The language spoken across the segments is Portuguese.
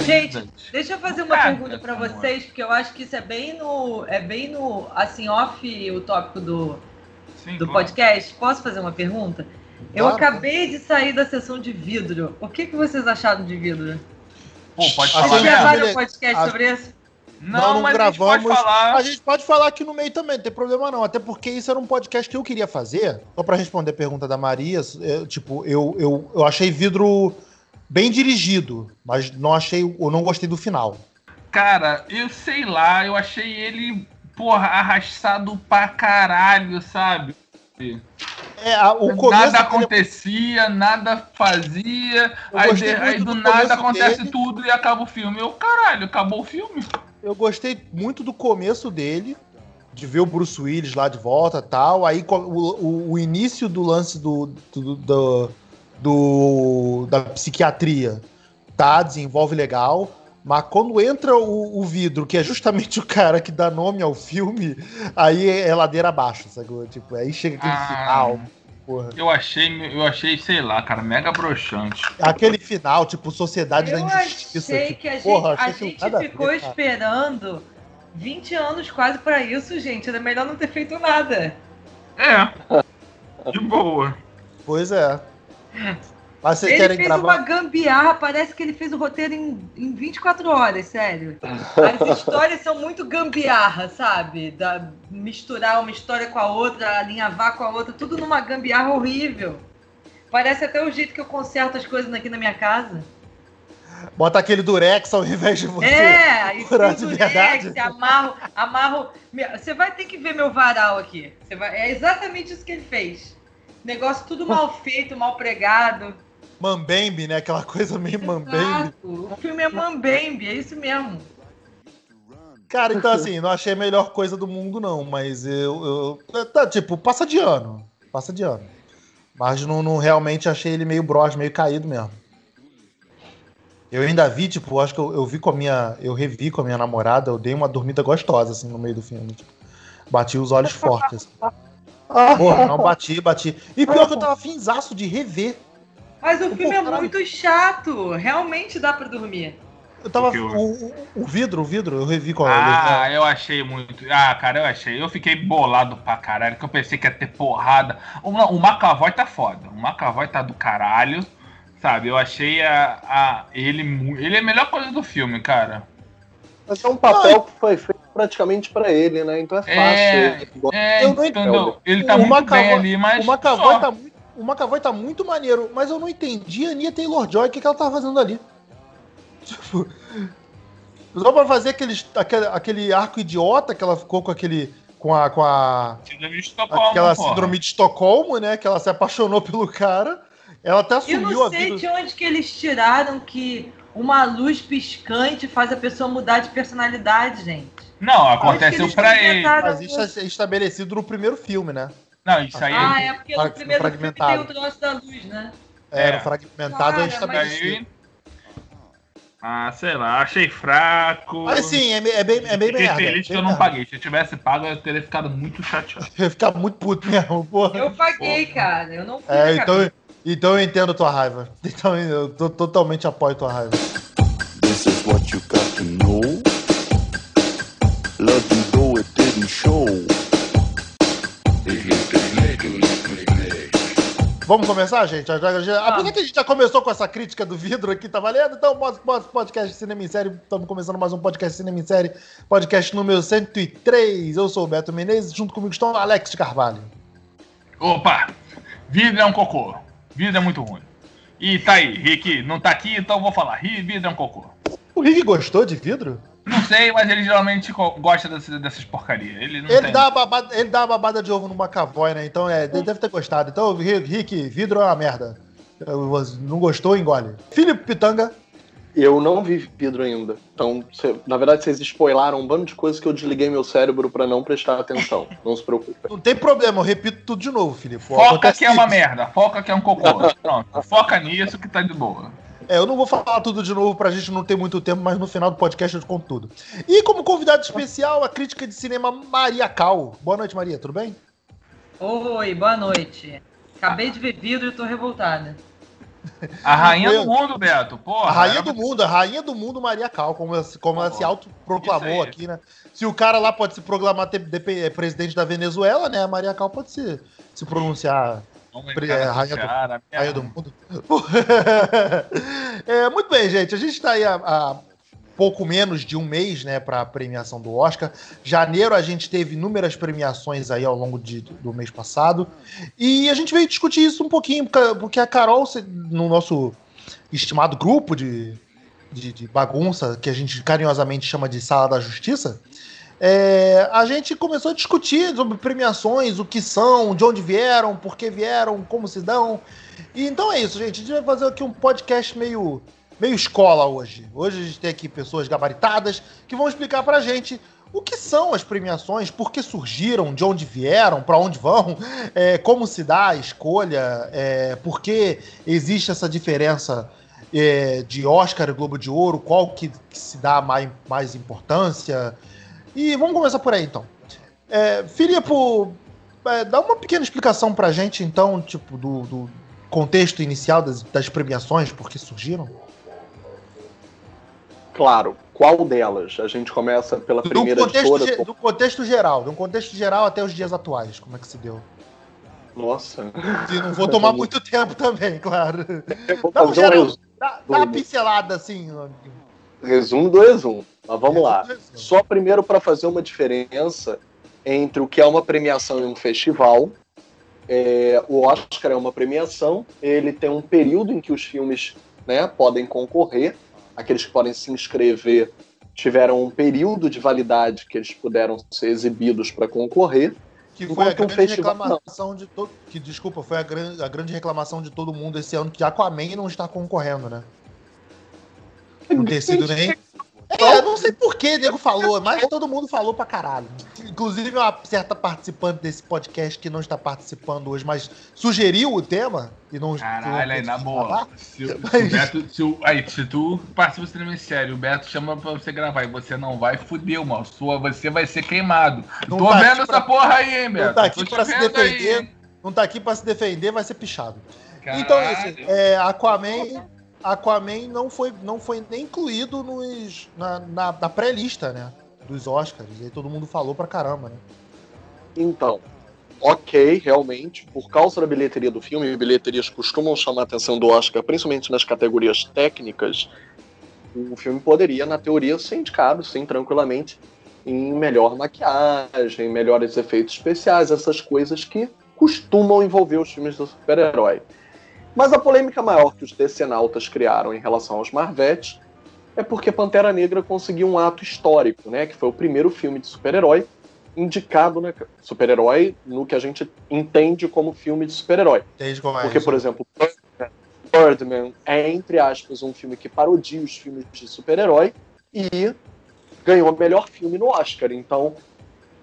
Gente, deixa eu fazer uma Caraca, pergunta pra amor. vocês, porque eu acho que isso é bem no. É bem no. Assim, off o tópico do, Sim, do claro. podcast. Posso fazer uma pergunta? Eu Claro. acabei de sair da sessão de vidro. O que, que vocês acharam de vidro? Pô, pode Vocês falar sim, mesmo. gravaram um podcast Ah, sobre isso? Não, mas a gente pode falar. A gente pode falar aqui no meio também, não tem problema não. Até porque isso era um podcast que eu queria fazer. Só pra responder a pergunta da Maria, é, tipo, eu, eu, eu achei vidro bem dirigido, mas não achei, eu não gostei do final. Cara, eu sei lá, eu achei ele, porra, arrastado pra caralho, sabe? É, a- o começo nada dele- acontecia, nada fazia, aí, de- aí do, do nada acontece dele. tudo e acaba o filme. Eu, caralho, acabou o filme? Eu gostei muito do começo dele, de ver o Bruce Willis lá de volta e tal. Aí o, o, o início do lance do, do, do- do- da psiquiatria tá, desenvolve legal. Mas quando entra o, o vidro, que é justamente o cara que dá nome ao filme, aí é ladeira abaixo, sacou? Tipo, aí chega aquele Ah. final. Porra. Eu achei, eu achei, sei lá, cara, mega broxante. Aquele final, tipo, Sociedade da Eu Injustiça. achei tipo, que a gente, porra, a gente ver, ficou cara. esperando 20 anos quase pra isso, gente. Era melhor não ter feito nada. É. De boa. Pois é. Mas vocês ele querem fez gravar? uma gambiarra, parece que ele fez o roteiro em, em 24 horas, sério. As histórias são muito gambiarra, sabe? Da, misturar uma história com a outra, alinhavar com a outra, tudo numa gambiarra horrível. Parece até o jeito que eu conserto as coisas aqui na minha casa. Bota aquele durex ao invés de você. É, e Curar fiz de o verdade. Amarro, amarro. Você vai ter que ver meu varal aqui. Vai, é exatamente isso que ele fez. Negócio tudo mal feito, mal pregado. Mambembe, né? Aquela coisa meio mambembe. Exato. O filme é Mambembe, é isso mesmo. Cara, então assim, não achei a melhor coisa do mundo, não. Mas eu. eu tá, tipo, passa de ano. Passa de ano. Mas não, não realmente achei ele meio bros, meio caído mesmo. Eu ainda vi, tipo, acho que eu, eu vi com a minha. Eu revi com a minha namorada, eu dei uma dormida gostosa, assim, no meio do filme. Tipo, bati os olhos fortes. Assim. Porra, não bati, bati. E pior que eu tava finzaço de rever. Mas o Pô, filme é caralho. muito chato. Realmente dá pra dormir. Eu tava. O, o, o vidro, o vidro, eu revi com Ah, a eu achei muito. Ah, cara, eu achei. Eu fiquei bolado pra caralho, que eu pensei que ia ter porrada. O, o McAvoy tá foda. O McAvoy tá do caralho. Sabe, eu achei a, a, ele. Ele é a melhor coisa do filme, cara. Mas é um papel que foi feito praticamente pra ele, né? Então é fácil. É, ele É, Eu não entendeu? Ele tá O muito McAvoy- bem ali, mas. O McAvoy, tá muito, o McAvoy tá muito maneiro, mas eu não entendi a Ania Taylor-Joy, o que, que ela tava fazendo ali. Tipo, só pra fazer aqueles, aquele, aquele arco idiota que ela ficou com aquele... Com a, com a Síndrome de Estocolmo, aquela porra. síndrome de Estocolmo, né? Que ela se apaixonou pelo cara. Ela até Eu assumiu a não sei vida. de onde que eles tiraram que uma luz piscante faz a pessoa mudar de personalidade, gente. Não, aconteceu eles pra ele. Mas isso é estabelecido no primeiro filme, né? Não, isso aí. Ah, é porque no primeiro filme tem o troço da luz, né? É, É. no fragmentado é Cara, mas- estabelecido. aí... Ah, sei lá, achei fraco. Mas sim, é, é bem, é bem Fiquei merda. feliz que eu não merda. paguei. Se eu tivesse pago, eu teria ficado muito chateado. Eu ia ficar muito puto mesmo, porra. Eu paguei, cara. Eu não fui É, então, cabeça. então eu entendo tua raiva. Então eu to- totalmente apoio tua raiva. This is what you got to know. Vamos começar, gente? Já- Vamos. Apesar que a gente já começou com essa crítica do vidro aqui, tá valendo? Então, pode- pode- podcast Cinema em Série. Estamos começando mais um podcast Cinema em Série. Podcast número 103. Eu sou o Beto Menezes. Junto comigo estão Alex de Carvalho. Opa! Vidro é um cocô. Vidro é muito ruim. E tá aí, Rick não tá aqui, então eu vou falar. Vidro é um cocô. O Rick gostou de vidro? Não sei, mas ele geralmente gosta dessas, dessas porcarias. Ele não Ele tem. dá, uma babada, ele dá uma babada de ovo no McAvoy, né? Então é, ele deve ter gostado. Então, Rick, vidro é uma merda. Não gostou, engole. Felipe Pitanga. Eu não vi vidro ainda. Então, cê- na verdade, vocês spoilaram um bando de coisas que eu desliguei meu cérebro pra não prestar atenção. Não se preocupe. Não tem problema, eu repito tudo de novo, Felipe. Foca Acontece que é uma isso. merda. Foca que é um cocô. Pronto. Foca nisso que tá de boa. É, eu não vou falar tudo de novo pra gente não ter muito tempo, mas no final do podcast eu te conto tudo. E como convidado especial, a crítica de cinema Maria Cal. Boa noite, Maria, tudo bem? Oi, boa noite. Acabei de ver vidro e tô revoltada. A rainha do mundo, Beto. Porra. A rainha era do mundo, a rainha do mundo, Maria Cal, como, ela- como ela se autoproclamou aqui, né? Se o cara lá pode se proclamar é, presidente da Venezuela, né? A Maria Cal pode se, se pronunciar Entrar é, rainha do- rainha do mundo. É, muito bem, gente. A gente está aí há, pouco menos de um mês, né, para a premiação do Oscar. Janeiro a gente teve inúmeras premiações aí ao longo de- do mês passado. E a gente veio discutir isso um pouquinho, porque- a Carol, no nosso estimado grupo de, de, de bagunça, que a gente carinhosamente chama de Sala da Justiça, é, a gente começou a discutir sobre premiações, o que são, de onde vieram, por que vieram, como se dão. E então é isso, gente. A gente vai fazer aqui um podcast meio, meio escola hoje. Hoje a gente tem aqui pessoas gabaritadas que vão explicar pra gente o que são as premiações, por que surgiram, de onde vieram, pra onde vão, é, como se dá a escolha, é, por que existe essa diferença é, de Oscar e Globo de Ouro, qual que, que se dá mais, mais importância. E vamos começar por aí então. É, Filipe, é, dá uma pequena explicação pra gente, então, tipo, do, do contexto inicial das, das premiações, por que surgiram? Claro, qual delas? A gente começa pela Do primeira de contexto, ge- do contexto geral, do contexto geral até os dias atuais, como é que se deu? Nossa. E não vou tomar muito tempo também, claro. Dá um um geral. resu- Dá, dá uma pincelada assim. resumo do resumo. Mas vamos lá. Só primeiro para fazer uma diferença entre o que é uma premiação e um festival. É, o Oscar é uma premiação, ele tem um período em que os filmes né, podem concorrer. Aqueles que podem se inscrever tiveram um período de validade que eles puderam ser exibidos para concorrer. Que foi a Enquanto um grande festival, reclamação de todo. Que, desculpa, foi a, gran- a grande reclamação de todo mundo esse ano que Aquaman não está concorrendo, né? Não ter sido nem. É, não sei por que o nego falou, mas todo mundo falou pra caralho. Inclusive, uma certa participante desse podcast que não está participando hoje, mas sugeriu o tema e não. Caralho, aí, na boa. Se, se Mas- Beto, se, o- aí, se tu participa extremamente sério, o Beto chama pra você gravar e você não vai, fudeu, mano. Sua, você vai ser queimado. Não Tô tá vendo pra- essa porra aí, hein, Beto? Não tá aqui pra se aí, defender. hein? Não tá aqui pra se defender, vai ser pichado. Caralho. Então é isso. É, Aquaman, Aquaman não foi, não foi nem incluído nos, na, na, na pré-lista, né? Dos Oscars. E aí todo mundo falou pra caramba, né? Então, ok, realmente, por causa da bilheteria do filme, bilheterias costumam chamar a atenção do Oscar, principalmente nas categorias técnicas, o filme poderia, na teoria, ser indicado, sim, tranquilamente, em melhor maquiagem, melhores efeitos especiais, essas coisas que costumam envolver os filmes do super-herói. Mas a polêmica maior que os decenautas criaram em relação aos Marvetes é porque Pantera Negra conseguiu um ato histórico, né? Que foi o primeiro filme de super-herói indicado, né? Super-herói no que a gente entende como filme de super-herói. É Porque, por exemplo, Birdman é, entre aspas, um filme que parodia os filmes de super-herói e ganhou o melhor filme no Oscar. Então,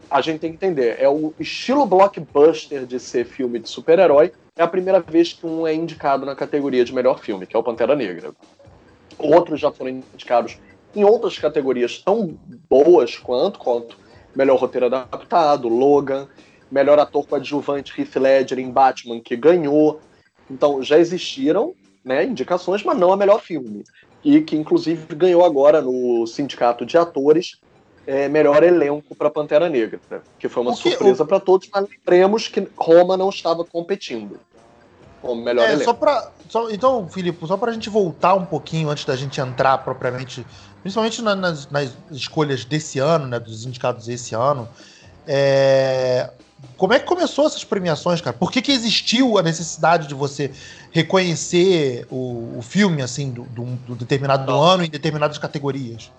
a gente tem que entender, é o estilo blockbuster de ser filme de super-herói, é a primeira vez que um é indicado na categoria de melhor filme, que é o Pantera Negra. Outros já foram indicados em outras categorias tão boas quanto, quanto melhor roteiro adaptado, Logan, melhor ator coadjuvante Heath Ledger em Batman, que ganhou. Então, já existiram né, indicações, mas não a melhor filme. E que, inclusive, ganhou agora no Sindicato de Atores é, melhor elenco para Pantera Negra, que foi uma O que- surpresa para todos, mas lembremos que Roma não estava competindo como melhor É, elenco. só pra, só- então, Filipe, só pra gente voltar um pouquinho antes da gente entrar propriamente, principalmente na- nas, nas escolhas desse ano, né, dos indicados desse ano, é, como é que começou essas premiações, cara? Por que, que existiu a necessidade de você reconhecer o, o filme, assim, do, do- do determinado Não. ano em determinadas categorias?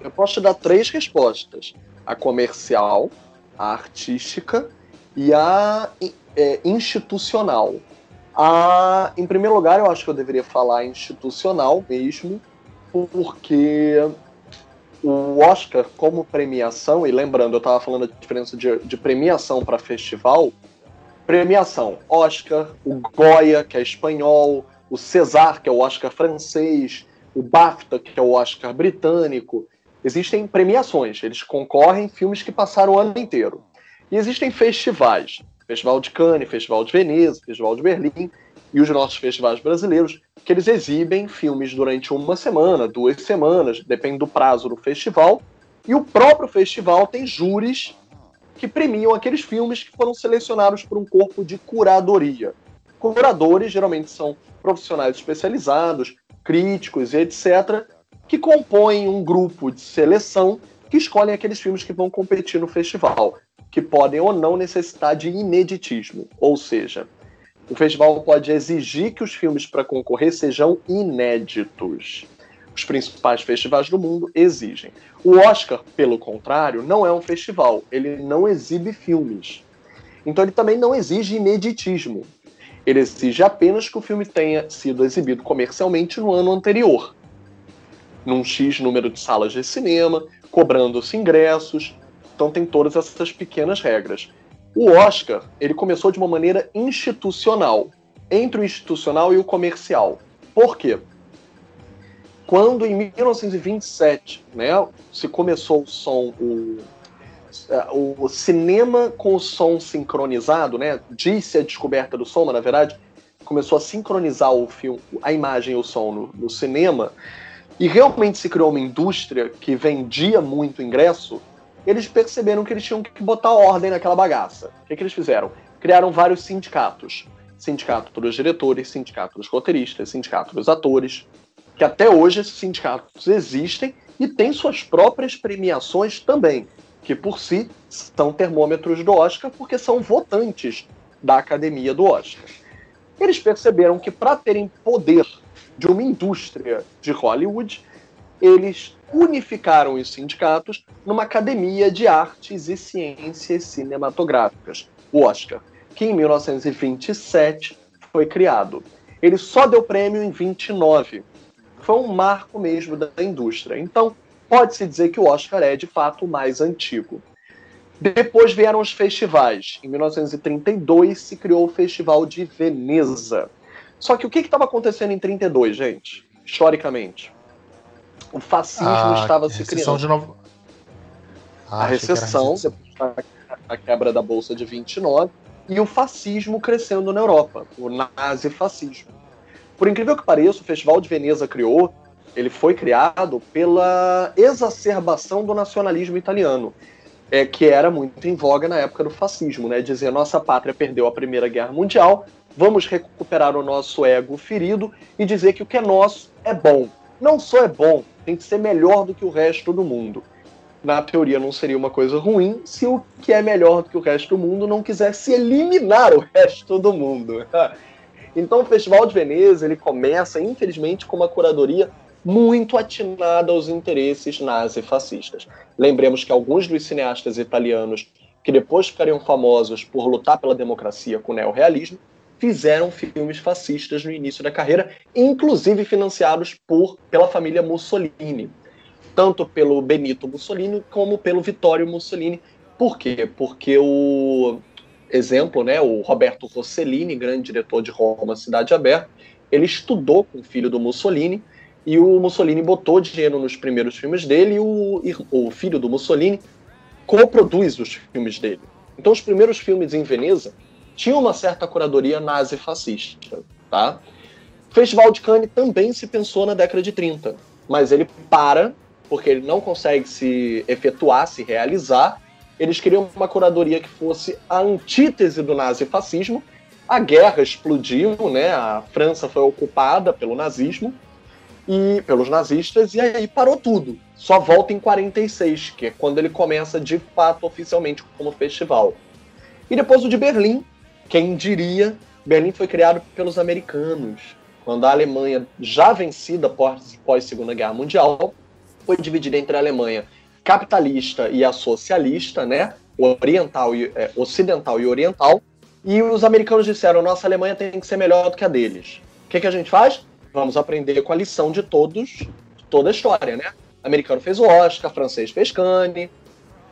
Eu posso te dar três respostas: a comercial, a artística e a é, institucional. A, em primeiro lugar, eu acho que eu deveria falar institucional mesmo, porque o Oscar, como premiação, e lembrando, eu estava falando da diferença de, de premiação para festival. Premiação: Oscar, o Goya, que é espanhol, o César, que é o Oscar francês, o BAFTA, que é o Oscar britânico. Existem premiações, eles concorrem em filmes que passaram o ano inteiro. E existem festivais. Festival de Cannes, Festival de Veneza, Festival de Berlim. e os nossos festivais brasileiros, que eles exibem filmes durante uma semana, duas semanas, depende do prazo do festival, e o próprio festival tem júris que premiam aqueles filmes que foram selecionados por um corpo de curadoria. Curadores geralmente são profissionais especializados, críticos e etc., que compõem um grupo de seleção que escolhem aqueles filmes que vão competir no festival, que podem ou não necessitar de ineditismo, ou seja, o festival pode exigir que os filmes para concorrer sejam inéditos. Os principais festivais do mundo exigem. O Oscar, pelo contrário, não é um festival. Ele não exibe filmes. Então ele também não exige ineditismo. Ele exige apenas que o filme tenha sido exibido comercialmente no ano anterior, num X número de salas de cinema, cobrando-se ingressos. Então tem todas essas pequenas regras. O Oscar, ele começou de uma maneira institucional, entre o institucional e o comercial. Por quê? Quando em 1927, né, se começou o som, o, é, o cinema com o som sincronizado, né, disse a descoberta do som, mas na verdade começou a sincronizar o filme, a imagem e o som no, no cinema, e realmente se criou uma indústria que vendia muito ingresso, eles perceberam que eles tinham que botar ordem naquela bagaça. O que, que eles fizeram? Criaram vários sindicatos. Sindicato dos diretores, sindicato dos roteiristas, sindicato dos atores, que até hoje esses sindicatos existem e têm suas próprias premiações também, que por si são termômetros do Oscar, porque são votantes da academia do Oscar. Eles perceberam que para terem poder de uma indústria de Hollywood, eles unificaram os sindicatos numa academia de artes e ciências cinematográficas, o Oscar, que em 1927 foi criado. Ele só deu prêmio em 29. Foi um marco mesmo da indústria. Então, pode-se dizer que o Oscar é de fato o mais antigo. Depois vieram os festivais. Em 1932 se criou o Festival de Veneza. Só que o que estava acontecendo em 32, gente? Historicamente o fascismo ah, estava se criando. De novo... Ah, a recessão, depois a quebra da Bolsa de 29, e o fascismo crescendo na Europa, o nazifascismo. Por incrível que pareça, o Festival de Veneza criou, ele foi criado pela exacerbação do nacionalismo italiano, é, que era muito em voga na época do fascismo, né? Dizer nossa pátria perdeu a Primeira Guerra Mundial, vamos recuperar o nosso ego ferido e dizer que o que é nosso é bom. Não só é bom, tem que ser melhor do que o resto do mundo. Na teoria não seria uma coisa ruim se o que é melhor do que o resto do mundo não quisesse eliminar o resto do mundo. Então o Festival de Veneza ele começa, infelizmente, com uma curadoria muito atinada aos interesses nazifascistas. Lembremos que alguns dos cineastas italianos que depois ficariam famosos por lutar pela democracia com o neorrealismo fizeram filmes fascistas no início da carreira, inclusive financiados por, pela família Mussolini, tanto pelo Benito Mussolini como pelo Vittorio Mussolini. Por quê? Porque o exemplo, né, o Roberto Rossellini, grande diretor de Roma, Cidade Aberta, ele estudou com o filho do Mussolini e o Mussolini botou dinheiro nos primeiros filmes dele e o, o filho do Mussolini coproduz os filmes dele. Então os primeiros filmes em Veneza tinha uma certa curadoria nazi-fascista, tá? O Festival de Cannes também se pensou na década de 30, mas ele para, porque ele não consegue se efetuar, se realizar. Eles queriam uma curadoria que fosse a antítese do nazifascismo. A guerra explodiu, né? A França foi ocupada pelo nazismo e pelos nazistas e aí parou tudo. Só volta em 46, que é quando ele começa de fato oficialmente como festival. E depois o de Berlim, quem diria, Berlim foi criado pelos americanos, quando a Alemanha, já vencida pós Segunda Guerra Mundial, foi dividida entre a Alemanha capitalista e a socialista, né? Oriental e, é, ocidental e oriental. E os americanos disseram: nossa Alemanha tem que ser melhor do que a deles. O que, que a gente faz? Vamos aprender com a lição de todos, de toda a história, né? O americano fez o Oscar, francês fez Cannes,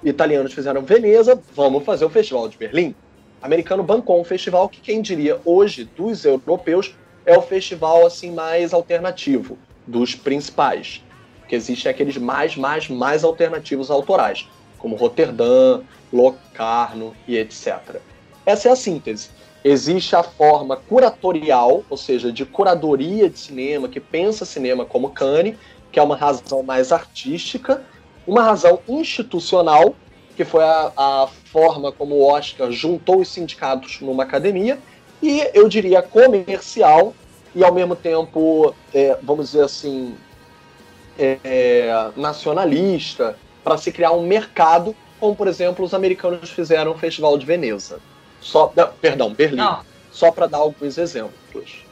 italianos fizeram Veneza, vamos fazer o Festival de Berlim americano bancou um festival que quem diria hoje dos europeus é o festival assim mais alternativo dos principais, que existem aqueles mais mais mais alternativos autorais, como Roterdã, Locarno e etc. Essa é a síntese. Existe a forma curatorial, ou seja, de curadoria de cinema, que pensa cinema como Cannes, que é uma razão mais artística, uma razão institucional, que foi a, a forma como o Oscar juntou os sindicatos numa academia, e eu diria comercial, e ao mesmo tempo, é, vamos dizer assim, é, nacionalista, para se criar um mercado, como por exemplo os americanos fizeram o Festival de Veneza. Só, não, perdão, Berlim. Não. Só para dar alguns exemplos.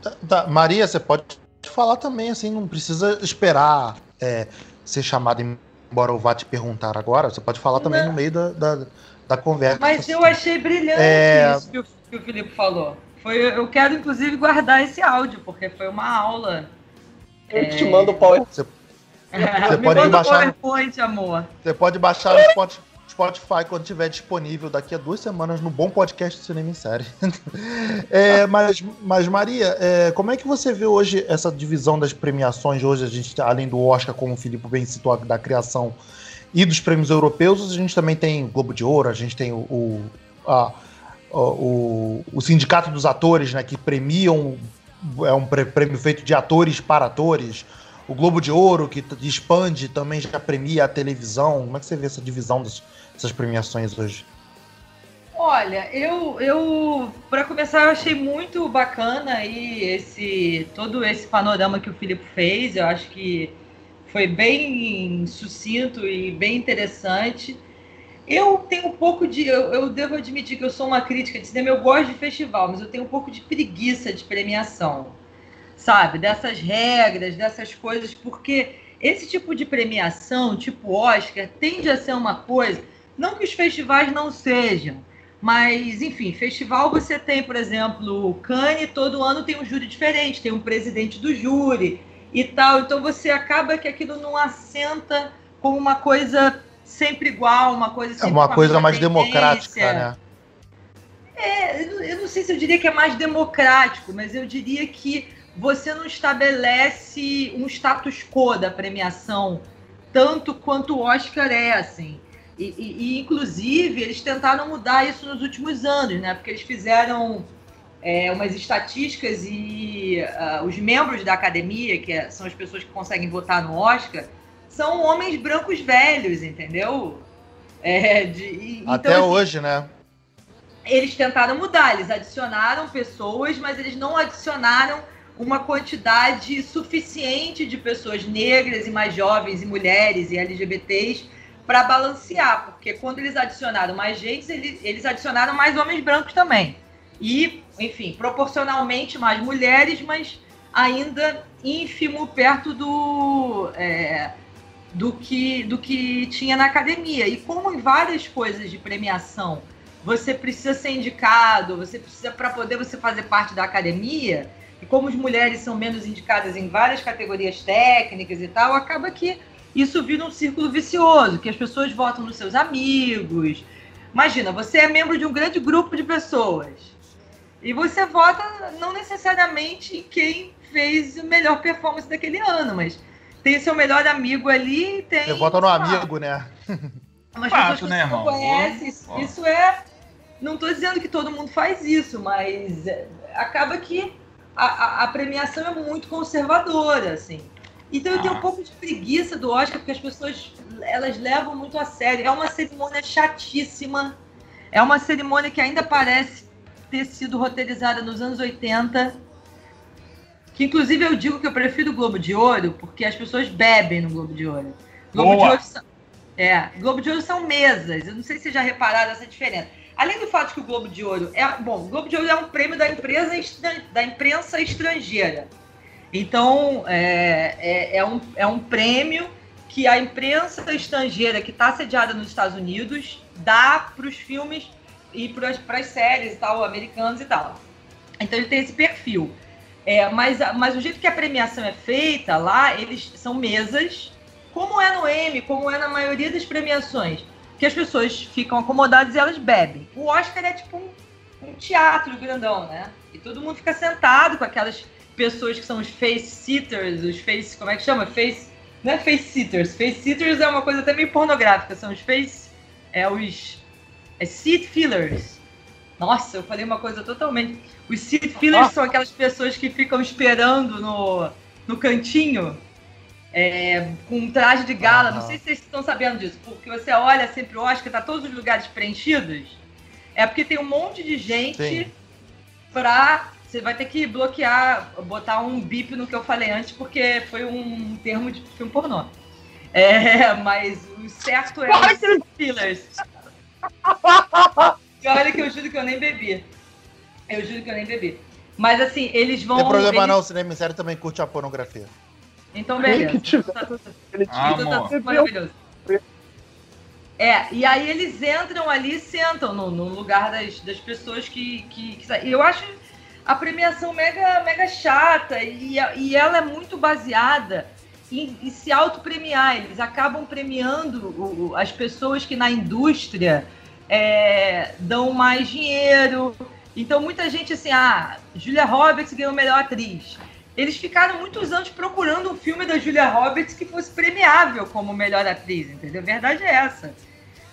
Tá, tá. Maria, você pode falar também, assim, não precisa esperar é, ser chamado, embora eu vá te perguntar agora. Você pode falar também Não. no meio da, da, da conversa. Mas eu achei brilhante É. isso que o, que o Felipe falou. Foi, eu quero, inclusive, guardar esse áudio, porque foi uma aula. Eu te mando o power. Você, Me pode manda o baixar- PowerPoint, amor. você pode baixar no Spot- Spotify quando estiver disponível daqui a duas semanas no bom podcast de cinema em série. É, mas, mas, Maria, é, como é que você vê hoje essa divisão das premiações? Hoje, a gente, além do Oscar, como o Filipe bem citou, da criação e dos prêmios europeus, a gente também tem o Globo de Ouro, a gente tem o, o, a- o, o- Sindicato dos Atores, né, que premiam, é um prê- prêmio feito de atores para atores. O Globo de Ouro, que expande, também já premia a televisão. Como é que você vê essa divisão dessas premiações hoje? Olha, eu, eu para começar, eu achei muito bacana aí esse todo esse panorama que o Filipe fez. Eu acho que foi bem sucinto e bem interessante. Eu tenho um pouco de. Eu, eu devo admitir que eu sou uma crítica de cinema, eu gosto de festival, mas eu tenho um pouco de preguiça de premiação, sabe? Dessas regras, dessas coisas, porque esse tipo de premiação, tipo Oscar, tende a ser uma coisa. Não que os festivais não sejam, mas, enfim, festival você tem, por exemplo, o Cannes, todo ano tem um júri diferente, tem um presidente do júri e tal. Então você acaba que aquilo não assenta como uma coisa sempre igual, uma coisa É sempre uma com a coisa mais democrática, né? É, eu não sei se eu diria que é mais democrático, mas eu diria que você não estabelece um status quo da premiação tanto quanto o Oscar é, assim. E, e- e, inclusive, eles tentaram mudar isso nos últimos anos, né? Porque eles fizeram é, umas estatísticas e ah, os membros da academia, que é- são as pessoas que conseguem votar no Oscar, são homens brancos velhos, entendeu? É, de- e- então, Até assim, hoje, né? eles tentaram mudar, eles adicionaram pessoas, mas eles não adicionaram uma quantidade suficiente de pessoas negras e mais jovens e mulheres e LGBTs para balancear, porque quando eles adicionaram mais gente, eles, eles adicionaram mais homens brancos também. E, enfim, proporcionalmente mais mulheres, mas ainda ínfimo perto do, é, do, que, do que tinha na academia. E como em várias coisas de premiação você precisa ser indicado, você precisa para poder você fazer parte da academia. E como as mulheres são menos indicadas em várias categorias técnicas e tal, acaba que isso vira um círculo vicioso, que as pessoas votam nos seus amigos. Imagina, você é membro de um grande grupo de pessoas. E você vota não necessariamente em quem fez a melhor performance daquele ano, mas tem seu melhor amigo ali, tem. Você vota no sei lá, amigo, né? umas Fato, pessoas que né, irmão? conhece. Isso, Ó. isso é. Não estou dizendo que todo mundo faz isso, mas é, acaba que a, a- a premiação é muito conservadora, assim. Então eu tenho Ah. um pouco de preguiça do Oscar, porque as pessoas elas levam muito a sério. É uma cerimônia chatíssima. É uma cerimônia que ainda parece ter sido roteirizada nos anos 80. Que inclusive eu digo que eu prefiro o Globo de Ouro, porque as pessoas bebem no Globo de Ouro. Globo Boa. de Ouro são, é, Globo de Ouro são mesas. Eu não sei se vocês já repararam essa diferença. Além do fato que o Globo de Ouro é. Bom, o Globo de Ouro é um prêmio da, empresa, da imprensa estrangeira. Então, é, é, é um, é um prêmio que a imprensa estrangeira que está sediada nos Estados Unidos dá para os filmes e para as séries e tal, americanos e tal. Então ele tem esse perfil. É, mas, mas o jeito que a premiação é feita lá, eles são mesas, como é no Emmy, como é na maioria das premiações, que as pessoas ficam acomodadas e elas bebem. O Oscar é tipo um, um teatro grandão, né? E todo mundo fica sentado com aquelas pessoas que são os face sitters, os face, como é que chama? Face, não é face sitters, face sitters é uma coisa até meio pornográfica, são os face, é os É seat fillers. Nossa, eu falei uma coisa totalmente. Os seat fillers são aquelas pessoas que ficam esperando no, no cantinho é, com um traje de gala. Não sei se vocês estão sabendo disso, porque você olha sempre o Oscar, tá todos os lugares preenchidos. É porque tem um monte de gente Sim. pra. Você vai ter que bloquear, botar um bip no que eu falei antes, porque foi um termo de filme pornô. É, mas o certo é os fillers. E olha que eu juro que eu nem bebi. Eu juro que eu nem bebi. Mas assim, eles vão. Não tem problema eles- não, o cinema em série também curte a pornografia. Então, beleza. que tiver- Tá tudo- Ele Ah, tudo tá amor. tudo maravilhoso. É, e aí eles entram ali e sentam no, no lugar das, das pessoas que, que, que e Eu acho a premiação mega, mega chata e, e ela é muito baseada em, em se autopremiar. Eles acabam premiando o- as pessoas que na indústria é, dão mais dinheiro. Então muita gente assim, ah, Julia Roberts ganhou melhor atriz. Eles ficaram muitos anos procurando um filme da Julia Roberts que fosse premiável como melhor atriz, entendeu? A verdade é essa,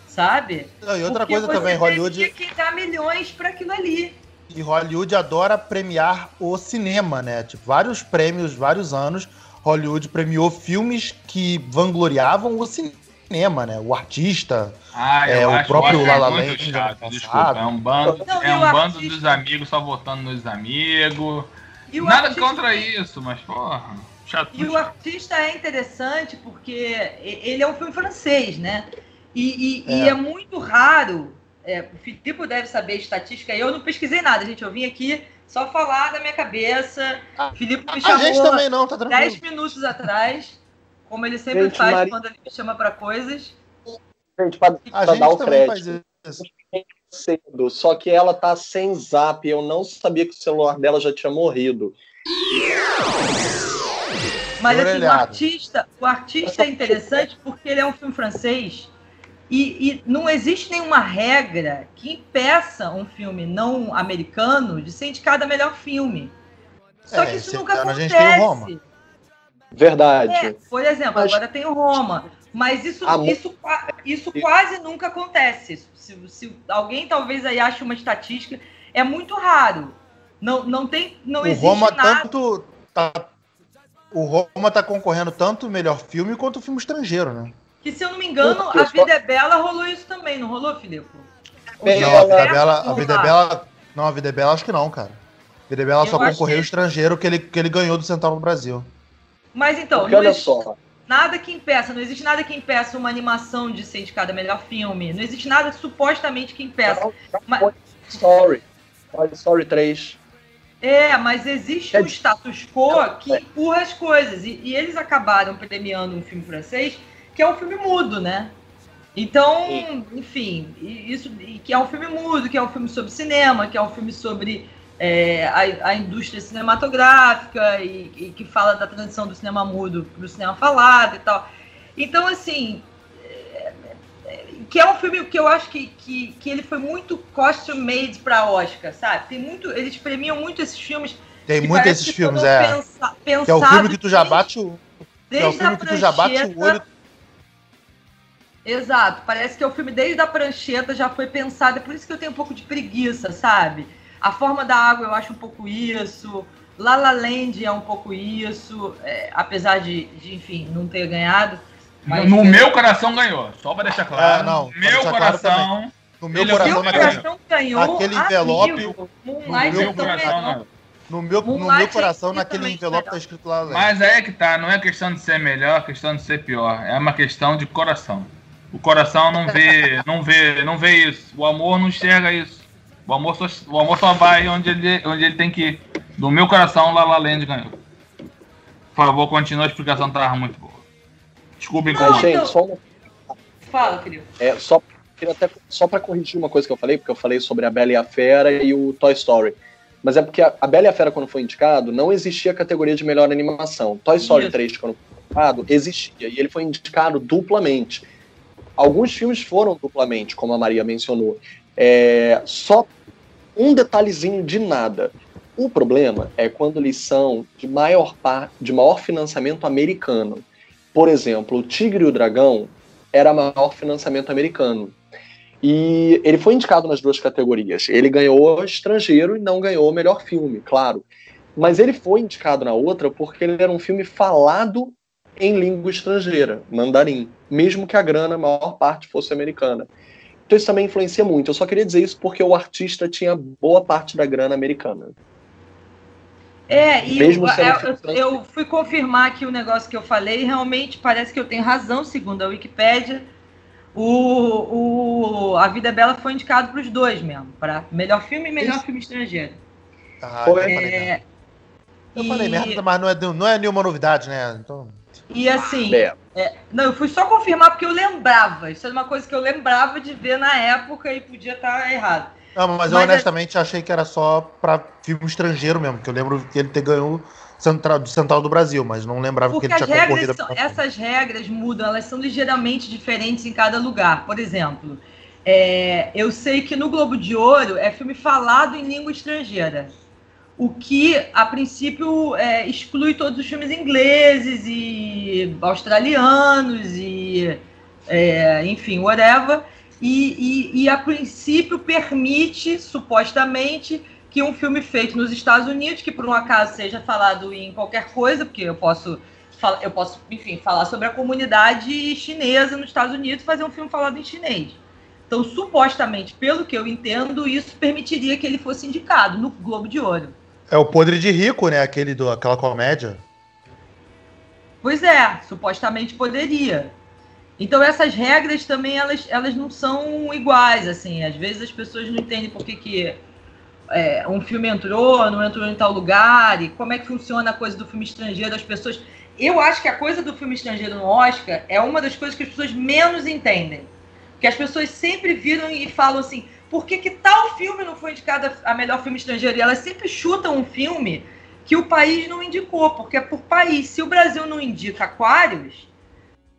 sabe? Não, e outra Porque coisa também, Hollywood, teria que dar milhões para aquilo ali. E Hollywood adora premiar o cinema, né? Tipo, vários prêmios, vários anos, Hollywood premiou filmes que vangloriavam o cinema, né? O artista. Ah, É, o acho próprio La La muito Land, chato, desculpa. É um bando, Não, é e um bando artista- dos amigos só votando nos amigos. E o Nada artista- contra isso, mas porra, chato. E o artista é interessante porque e- ele é um filme francês, né? E, e- e É. é muito raro. É, o Filipe deve saber estatística. Eu não pesquisei nada, gente. Eu vim aqui só falar da minha cabeça. Ah, Filipe me A chamou gente também não, tá 10 tranquilo. minutos atrás, como ele sempre Gente, faz Mari- quando ele me chama para coisas. Gente, pra, A pra gente dar o crédito. cedo, só que ela tá sem zap. Eu não sabia que o celular dela já tinha morrido. Mas assim, o artista, o artista é interessante porque ele é um filme francês e, e não existe nenhuma regra que impeça um filme não americano de ser indicado a melhor filme. Só É, que isso nunca ano a acontece. gente tem o Roma. Verdade. É, por exemplo, Mas- agora tem o Roma. Mas isso, A isso, isso quase nunca acontece. Se, se alguém talvez aí ache uma estatística, é muito raro. Não, não tem. Não O existe Roma nada. tanto. Tá, o Roma tá concorrendo tanto o melhor filme quanto o filme estrangeiro, né? Que se eu não me engano, A Vida é Bela rolou isso também, não rolou, Filipe? Bela- Não, a Vida é Bela, a não Vida é. Bela. Não, a Vida é Bela acho que não, cara. A Vida é Bela Eu só concorreu que- o estrangeiro que ele, que ele ganhou do Central no Brasil. Mas então, Porque não olha só, nada que impeça, não existe nada que impeça uma animação de ser indicada a melhor filme. Não existe nada supostamente que impeça. Mas- Toy Story. Toy Story 3. É, mas existe É um status quo que empurra as coisas. E, e eles acabaram premiando um filme francês que é um filme mudo, né? Então, enfim, isso que é um filme mudo, que é um filme sobre cinema, que é um filme sobre é, a, a indústria cinematográfica e, e que fala da transição do cinema mudo para o cinema falado e tal. Então, assim, é, é, que é um filme que eu acho que, que, que ele foi muito costume made para Oscar, sabe? Tem muito, eles premiam muito esses filmes. Tem desses que filmes, é. pensa- Que é o filme que tu já desde- bate o. Que é o desde filme que tu já bate o olho. Exato, parece que é o filme desde a prancheta já foi pensado, é por isso que eu tenho um pouco de preguiça, sabe? A forma da água eu acho um pouco isso, La La Land é um pouco isso, é, apesar de, de, enfim, não ter ganhado. Mas no é- meu coração ganhou, só pra deixar claro. É, não, no meu deixar claro coração. No meu Ele é coração, naquele, coração ganhou. naquele envelope- amigo, no Moonlight meu é coração ganhou. no meu, no meu coração, é naquele envelope tá escrito lá. Land. Mas aí é que tá, não é questão de ser melhor, é questão de ser pior. É uma questão de coração. O coração não vê, não vê, não vê isso. O amor não enxerga isso. O amor só, o amor só vai onde ele, onde ele tem que ir. Do meu coração, La La Land ganhou. Por favor, continua, a explicação tava muito boa. Desculpem como. gente, só, Fala, querido. é, só, até, só pra corrigir uma coisa que eu falei, porque eu falei sobre a Bela e a Fera e o Toy Story. Mas é porque a, a Bela e a Fera, quando foi indicado, não existia a categoria de melhor animação. Toy Story Isso. 3, quando foi indicado, existia. E ele foi indicado duplamente. Alguns filmes foram duplamente, como a Maria mencionou. É, só um detalhezinho de nada. O problema é quando eles são de maior, par, de maior financiamento americano. Por exemplo, o Tigre e o Dragão era maior financiamento americano. E ele foi indicado nas duas categorias. Ele ganhou estrangeiro e não ganhou melhor filme, claro. Mas ele foi indicado na outra porque ele era um filme falado em língua estrangeira, mandarim, mesmo que a grana, a maior parte, fosse americana. Então isso também influencia muito. Eu só queria dizer isso porque o artista tinha boa parte da grana americana. É, e Mesmo eu, sendo eu- filme eu fui confirmar aqui o negócio que eu falei, e realmente parece que eu tenho razão, segundo a Wikipédia. O, o A Vida é Bela foi indicado para os dois mesmo, para melhor filme e melhor Isso. filme estrangeiro. Ah, Foi. eu falei merda. É, Eu e- falei merda, mas não é, não é nenhuma novidade, né? Então, E assim, É. é, não, eu fui só confirmar porque eu lembrava. Isso era uma coisa que eu lembrava de ver na época e podia estar errado. não, mas eu Mas é- honestamente achei que era só pra filme estrangeiro mesmo, que eu lembro que ele ter ganho Central, do Central do Brasil, mas não lembrava Porque que ele as tinha regras, concorrido. são, essas regras mudam, elas são ligeiramente diferentes em cada lugar. Por exemplo, é, eu sei que no Globo de Ouro é filme falado em língua estrangeira. O que, a princípio, é, exclui todos os filmes ingleses e australianos e, é, enfim, whatever. E, e, e, a princípio, permite, supostamente, que um filme feito nos Estados Unidos, que por um acaso seja falado em qualquer coisa, porque eu posso, eu posso, enfim, falar sobre a comunidade chinesa nos Estados Unidos fazer um filme falado em chinês. Então, supostamente, pelo que eu entendo, isso permitiria que ele fosse indicado no Globo de Ouro. É o Podre de Rico, né? Aquele do, aquela comédia. Pois é, supostamente poderia. Então essas regras também elas, elas não são iguais, assim. Às vezes as pessoas não entendem por que, que é, um filme entrou, não entrou em tal lugar, e como é que funciona a coisa do filme estrangeiro. As pessoas. Eu acho que a coisa do filme estrangeiro no Oscar é uma das coisas que as pessoas menos entendem. Porque as pessoas sempre viram e falam assim, por que, que tal filme não foi indicado a melhor filme estrangeiro? E elas sempre chutam um filme que o país não indicou, porque é por país. Se o Brasil não indica Aquários,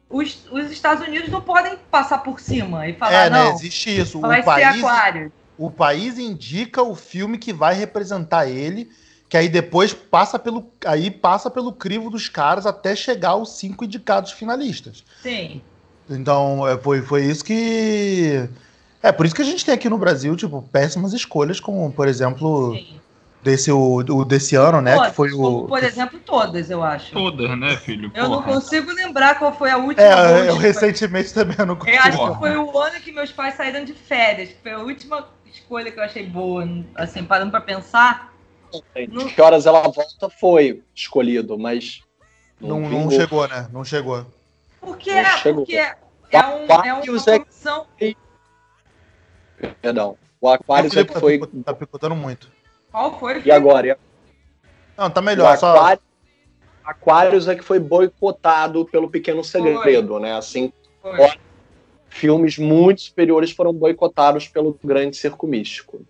os, os Estados Unidos não podem passar por cima e falar, é, né? não, Existe isso. vai O ser país, Aquários. o país indica o filme que vai representar ele, que aí depois passa pelo, aí passa pelo crivo dos caras até chegar aos cinco indicados finalistas. Sim. Então, é, foi, foi isso que. É por isso que a gente tem aqui no Brasil, tipo, péssimas escolhas, como, por exemplo, sim. desse, o, o desse ano, né? Todas, que foi como, o. por exemplo, todas, eu acho. Todas, né, filho? Eu não Porra. consigo lembrar qual foi a última. É, eu recentemente também eu não Eu acho consigo. que foi o ano que meus pais saíram de férias. que Foi a última escolha que eu achei boa, assim, parando pra pensar. Não- Que horas ela volta foi escolhido, mas. Não, não vingou. chegou, né? Não chegou. Porque, Não é, chegou. porque é, um, é uma produção. Perdão. O Aquarius é que tá foi. pico- tá picotando muito. Qual foi? E agora? E Não, tá O melhor, só. Aquário- Aquarius é que foi boicotado pelo Pequeno Segredo, né? Assim, Foi. filmes muito superiores foram boicotados pelo Grande Circo Místico.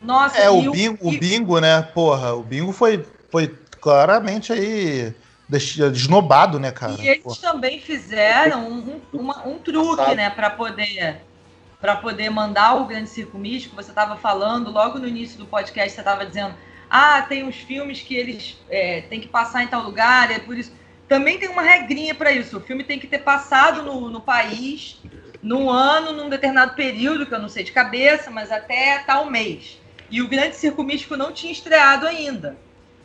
Nossa, É, o bingo, o bingo, né? Porra, o bingo foi, foi claramente aí des- esnobado, né, cara? E eles Porra. também fizeram um, um- uma- um truque, Passado. né, para poder para poder mandar o Grande Circo Místico. Você estava falando logo no início do podcast, você estava dizendo, ah, tem uns filmes que eles é, têm que passar em tal lugar, é por isso. Também tem uma regrinha para isso. O filme tem que ter passado no, no país num ano, num determinado período, que eu não sei de cabeça, mas até tal mês. E o Grande Circo Místico não tinha estreado ainda.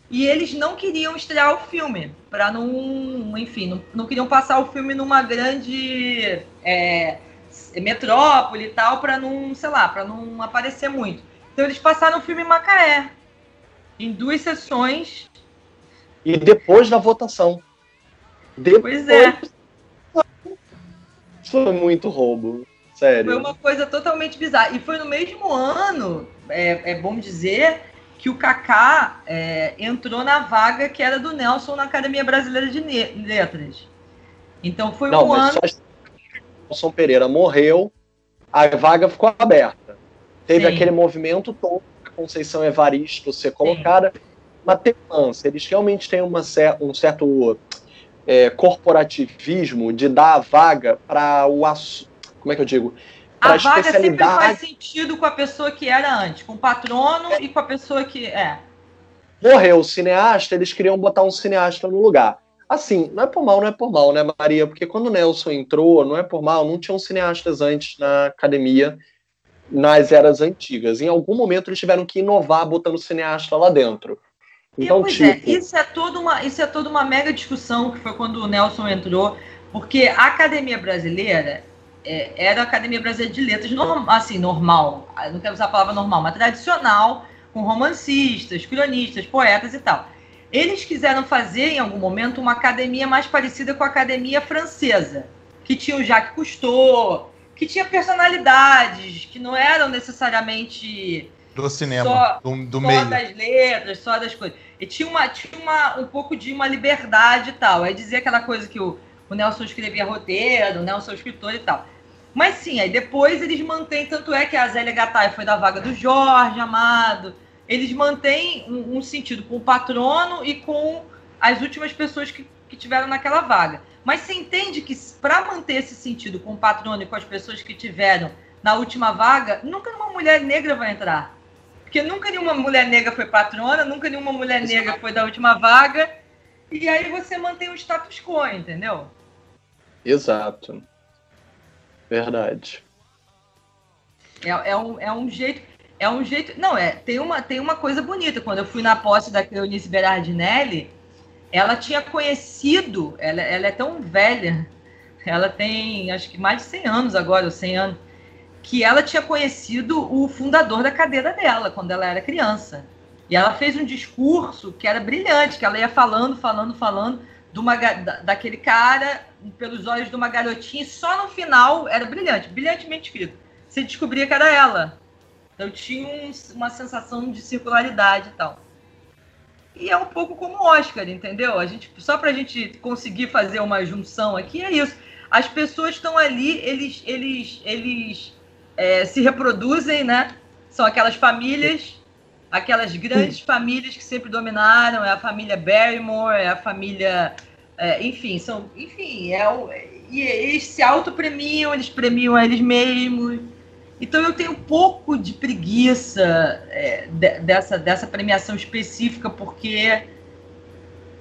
E eles não queriam estrear o filme, para não, enfim, não, não queriam passar o filme numa grande é, metrópole e tal, para não, sei lá, para não aparecer muito. Então eles passaram o filme em Macaé, em duas sessões. E depois da votação. Depois... Pois é, foi muito roubo. Sério. foi uma coisa totalmente bizarra. E foi no mesmo ano, é, é bom dizer, que o Kaká é, entrou na vaga que era do Nelson na Academia Brasileira de Letras. Então foi Não, um ano. só Nelson Pereira morreu, a vaga ficou aberta. Teve Sim. aquele movimento todo, a Conceição Evaristo ser colocada, mas tem lance. Eles realmente têm uma um certo é, corporativismo de dar a vaga para o como é que eu digo? A vaga sempre faz sentido com a pessoa que era antes, com o patrono e com a pessoa que. É. Morreu o cineasta, eles queriam botar um cineasta no lugar. Assim, não é por mal, não é por mal, né, Maria? Porque quando o Nelson entrou, não é por mal, não tinham cineastas antes na academia nas eras antigas. Em algum momento eles tiveram que inovar botando cineasta lá dentro. Então, pois tipo, é, isso é toda uma, isso é toda uma mega discussão que foi quando o Nelson entrou, porque a academia brasileira é, era a academia brasileira de letras, norm, assim, normal, não quero usar a palavra normal, mas tradicional, com romancistas, cronistas, poetas e tal. Eles quiseram fazer, em algum momento, uma academia mais parecida com a academia francesa, que tinha o Jacques Cousteau, que tinha personalidades, que não eram necessariamente Do cinema, Só- do, do só meio. das letras, só das coisas. E tinha, uma, tinha uma, um pouco de uma liberdade e tal. Aí dizia aquela coisa que o, o Nelson escrevia roteiro, o Nelson é escritor e tal. Mas sim, aí depois eles mantêm, tanto é que a Zélia Gattai foi da vaga do Jorge Amado. Eles mantêm um, um sentido com o patrono e com as últimas pessoas que, que tiveram naquela vaga. Mas você entende que para manter esse sentido com o patrono e com as pessoas que tiveram na última vaga, nunca uma mulher negra vai entrar. Porque nunca nenhuma mulher negra foi patrona, nunca nenhuma mulher negra foi da última vaga. E aí você mantém o status quo, entendeu? exato. Verdade. É, é, um, é um jeito. É um jeito. Não, é. Tem uma, tem uma coisa bonita. Quando eu fui na posse da Cleonice Berardinelli, ela tinha conhecido. Ela, ela é tão velha. Ela tem acho que mais de 100 anos agora, ou 100 anos. Que ela tinha conhecido o fundador da cadeira dela quando ela era criança. E ela fez um discurso que era brilhante, que ela ia falando, falando, falando de uma, da- daquele cara pelos olhos de uma garotinha, e só no final era brilhante, brilhantemente escrito. Você descobria que era ela. Então tinha um- uma sensação de circularidade e tal. E é um pouco como o Oscar, entendeu? A gente, só pra gente conseguir fazer uma junção aqui, é isso. As pessoas estão ali, eles, eles, eles é, se reproduzem, né? São aquelas famílias, aquelas grandes famílias que sempre dominaram, é a família Barrymore, é a família. é, enfim, são. Enfim, é o, e eles se autopremiam, eles premiam a eles mesmos. Então eu tenho um pouco de preguiça é, de- dessa, dessa premiação específica, porque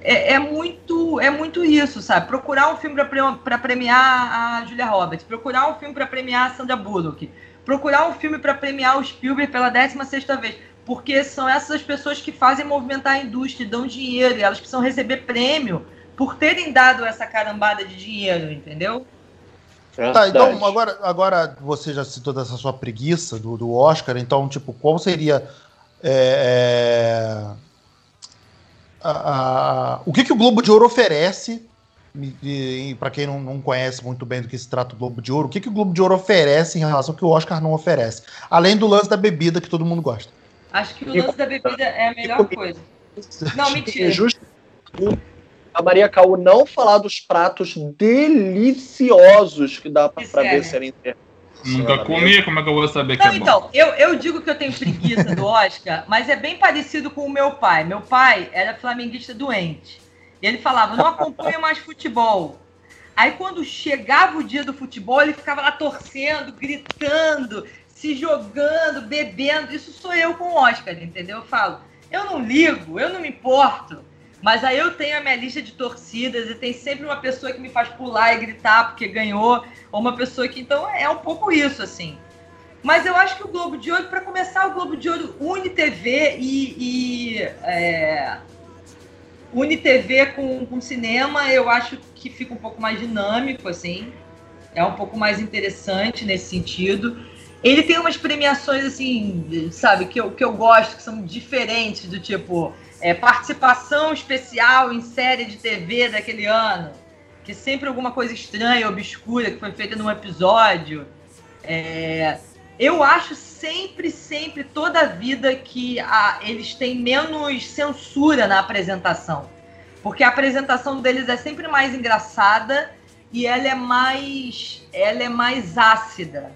é, é muito é muito isso, sabe? Procurar um filme para premiar a Julia Roberts, procurar um filme para premiar a Sandra Bullock, procurar um filme para premiar o Spielberg pela 16 vez, porque são essas as pessoas que fazem movimentar a indústria, dão dinheiro, e elas precisam receber prêmio por terem dado essa carambada de dinheiro, entendeu? Tá, Verdade. então agora, agora você já citou dessa sua preguiça do, do Oscar, então, tipo, qual seria. é, é, a- a- o que, que o Globo de Ouro oferece? Para quem não, não conhece muito bem do que se trata o Globo de Ouro, o que, que o Globo de Ouro oferece em relação ao que o Oscar não oferece? Além do lance da bebida que todo mundo gosta. Acho que o lance da bebida é a melhor coisa. Não, mentira. É justo a Maria Caô não falar dos pratos deliciosos que dá pra, Que pra ver serem Nunca comi, como é que eu vou saber que Não, é bom? então, eu, eu digo que eu tenho preguiça do Oscar, mas é bem parecido com o meu pai. Meu pai era flamenguista doente. E ele falava, não acompanha mais futebol. Aí quando chegava o dia do futebol, ele ficava lá torcendo, gritando, se jogando, bebendo. Isso sou eu com o Oscar, entendeu? Eu falo, eu não ligo, eu não me importo. Mas aí eu tenho a minha lista de torcidas e tem sempre uma pessoa que me faz pular e gritar porque ganhou, ou uma pessoa que. Então é um pouco isso, assim. Mas eu acho que o Globo de Ouro, para começar, o Globo de Ouro une TV e. e é, une TV com, com cinema, eu acho que fica um pouco mais dinâmico, assim. É um pouco mais interessante nesse sentido. Ele tem umas premiações, assim, sabe, que eu, que eu gosto, que são diferentes, do tipo é, participação especial em série de TV daquele ano. Que sempre alguma coisa estranha, obscura, que foi feita num episódio. É, eu acho sempre, sempre, toda a vida que a- eles têm menos censura na apresentação. Porque a apresentação deles é sempre mais engraçada e ela é mais. ela é mais ácida.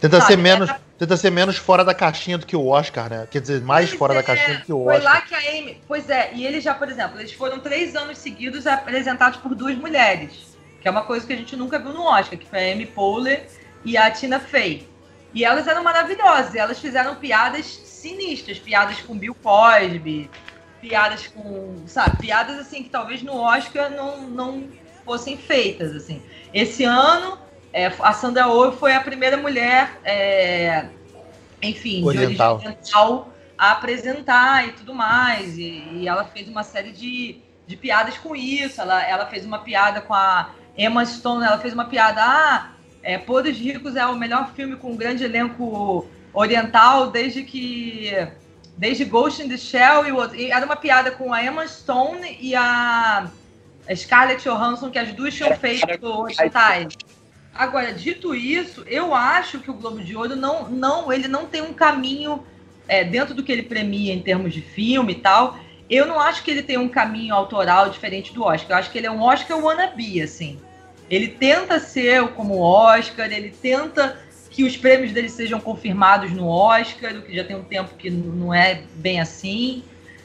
Tenta Sabe, ser menos, tenta ser menos fora da caixinha do que o Oscar, né? Quer dizer, mais Pois fora da é, caixinha do que o Foi Oscar. lá que a Amy. Pois é, e eles já, por exemplo, eles foram três anos seguidos apresentados por duas mulheres. Que é uma coisa que a gente nunca viu no Oscar, que foi a Amy Poehler e a Tina Fey. E elas eram maravilhosas, elas fizeram piadas sinistras, piadas com Bill Cosby, piadas com. Sabe, piadas assim que talvez no Oscar não, não fossem feitas. assim. Esse ano, é, a Sandra Oh foi a primeira mulher. é, enfim, Oriental. de origem oriental a apresentar e tudo mais. E, e ela fez uma série de, de piadas com isso. Ela, ela fez uma piada com a Emma Stone, ela fez uma piada, ah, é, Podres Ricos é o melhor filme com um grande elenco oriental desde que. Desde Ghost in the Shell e, o outro. E era uma piada com a Emma Stone e a Scarlett Johansson, que as duas tinham feito orientais. Agora, dito isso, eu acho que o Globo de Ouro não, não, ele não tem um caminho é, dentro do que ele premia em termos de filme e tal. Eu não acho que ele tem um caminho autoral diferente do Oscar. Eu acho que ele é um Oscar wannabe, assim. Ele tenta ser como Oscar, ele tenta que os prêmios dele sejam confirmados no Oscar, o que já tem um tempo que não é bem assim.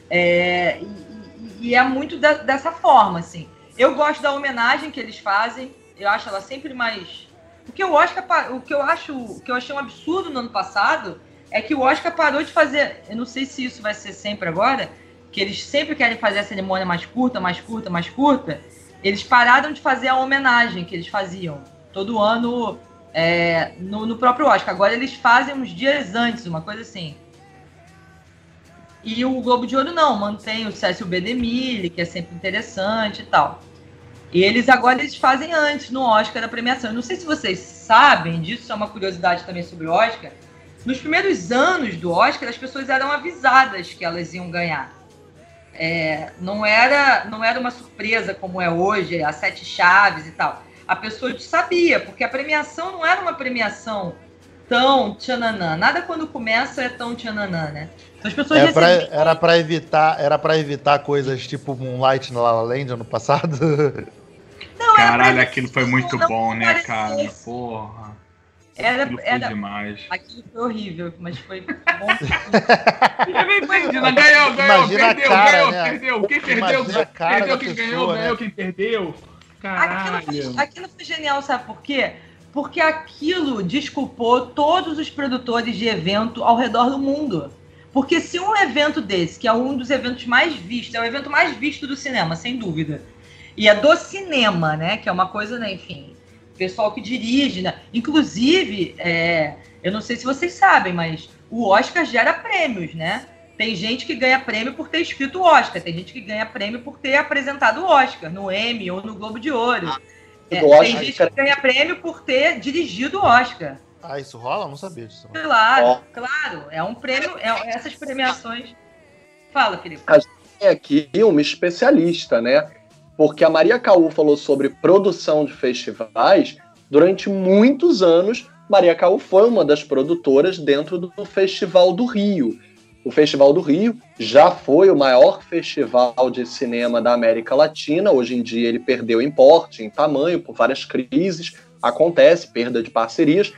É, e, e é muito de, dessa forma, assim. Eu gosto da homenagem que eles fazem. Eu acho ela sempre mais. O que o Oscar, o que eu acho, o que eu achei um absurdo no ano passado é que o Oscar parou de fazer. Eu não sei se isso vai ser sempre agora, que eles sempre querem fazer a cerimônia mais curta, mais curta, mais curta. Eles pararam de fazer a homenagem que eles faziam todo ano é, no, no próprio Oscar. Agora eles fazem uns dias antes, uma coisa assim. E o Globo de Ouro não, mantém o Cécio. DeMille, que é sempre interessante e tal. E eles agora eles fazem antes no Oscar da premiação. Eu não sei se vocês sabem disso, é uma curiosidade também sobre o Oscar. Nos primeiros anos do Oscar, as pessoas eram avisadas que elas iam ganhar. É, não era não era uma surpresa como é hoje, as sete chaves e tal. A pessoa sabia, porque a premiação não era uma premiação tão tchananã. Nada quando começa é tão tchananã, né? Então as pessoas É pra- era pra evitar, era para evitar coisas tipo Moonlight na La La Land ano passado. Não, era Caralho, pra- aquilo foi muito não bom, né, cara? Porra. Era, Aquilo foi era, demais. aquilo foi horrível, mas foi bom. Eu não entendi, não ganhou, ganhou, Imagina perdeu, cara, ganhou, né? perdeu. Quem perdeu, perdeu, quem pessoa, ganhou, né? ganhou, quem perdeu. Aquilo foi, Caralho. aquilo foi genial, sabe por quê? Porque aquilo desculpou todos os produtores de evento ao redor do mundo. Porque se um evento desse, que é um dos eventos mais vistos, é o evento mais visto do cinema, sem dúvida. E é do cinema, né? Que é uma coisa, né, enfim, pessoal que dirige, né? Inclusive, é, eu não sei se vocês sabem, mas o Oscar gera prêmios, né? Tem gente que ganha prêmio por ter escrito o Oscar, tem gente que ganha prêmio por ter apresentado o Oscar no Emmy ou no Globo de Ouro. É, do tem Oscar, gente cara. que ganha prêmio por ter dirigido o Oscar. ah, isso rola? Eu não sabia disso. Claro, Ó. claro. É um prêmio, é, essas premiações. Fala, Felipe. tem aqui uma especialista, né? Porque a Maria Caú falou sobre produção de festivais. Durante muitos anos, Maria Caú foi uma das produtoras dentro do Festival do Rio. O Festival do Rio já foi o maior festival de cinema da América Latina. Hoje em dia ele perdeu em porte, em tamanho, por várias crises. Acontece, perda de parcerias.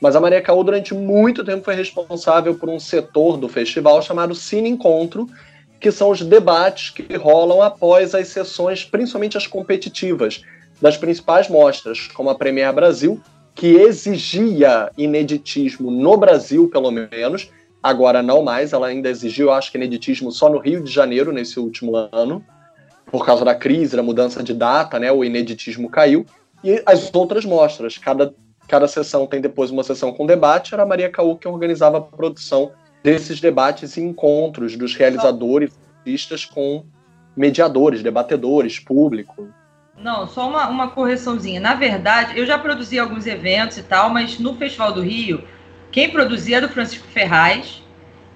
Mas a Maria Caú, durante muito tempo, foi responsável por um setor do festival chamado Cine Encontro, que são os debates que rolam após as sessões, principalmente as competitivas, das principais mostras, como a Premier Brasil, que exigia ineditismo no Brasil, pelo menos, agora não mais, ela ainda exigiu, acho que ineditismo só no Rio de Janeiro nesse último ano, por causa da crise, da mudança de data, né, o ineditismo caiu, e as outras mostras, cada, cada sessão tem depois uma sessão com debate, era a Maria Caú que organizava a produção desses debates e encontros dos realizadores, artistas com mediadores, debatedores, público. Não, só uma, uma correçãozinha. Na verdade, eu já produzi alguns eventos e tal, mas no Festival do Rio, quem produzia era o Francisco Ferraz.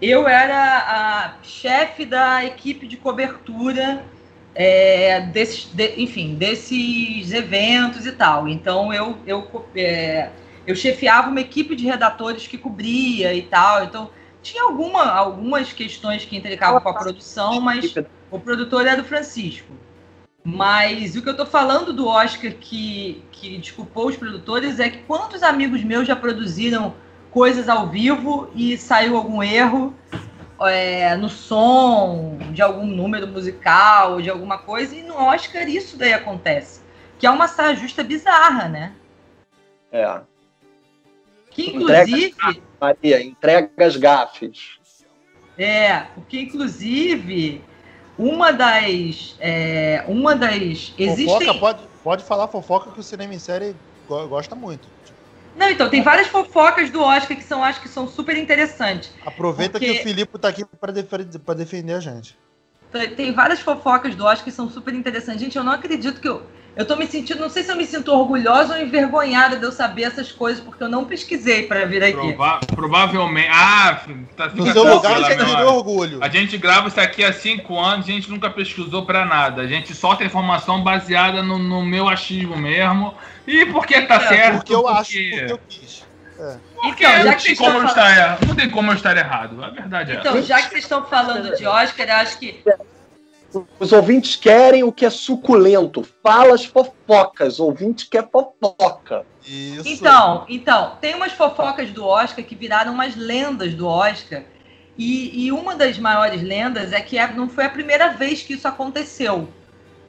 Eu era a chefe da equipe de cobertura é, desses, de- enfim, desses eventos e tal. Então eu, eu, é, eu chefiava uma equipe de redatores que cobria e tal. Então tinha alguma, algumas questões que implicavam com a produção, mas o produtor era o Francisco. Mas o que eu tô falando do Oscar que, que desculpou os produtores é que quantos amigos meus já produziram coisas ao vivo e saiu algum erro é, no som, de algum número musical, de alguma coisa, e no Oscar isso daí acontece. Que é uma saia justa bizarra, né? É. Que inclusive. Maria, entrega as gafes. É, porque inclusive uma das. é, uma das. Fofoca, Existem. pode, pode falar fofoca que o cinema em série go- gosta muito. Não, então, tem várias fofocas do Oscar que são, acho que são super interessantes. Aproveita Porque- que o Filipe tá aqui pra, defe- pra defender a gente. Tem várias fofocas do Oscar que são super interessantes. Gente, eu não acredito que eu. Eu tô me sentindo, não sei se eu me sinto orgulhosa ou envergonhada de eu saber essas coisas, porque eu não pesquisei pra vir aqui. Prova- provavelmente. Ah, tá No seu lugar, você orgulho. A gente grava isso aqui há cinco anos, a gente nunca pesquisou pra nada. A gente solta informação baseada no, no meu achismo mesmo. E porque tá É, certo. Porque eu acho, porque- porque eu quis. porque Então, já não, que tem como eu estar, erra- não tem como eu estar errado. A verdade é Então, já que vocês estão falando de Oscar, eu acho que. Os ouvintes querem o que é suculento. Fala as fofocas. O ouvinte quer fofoca. Isso. Então, então, tem umas fofocas do Oscar que viraram umas lendas do Oscar. E, e uma das maiores lendas é que é- não foi a primeira vez que isso aconteceu.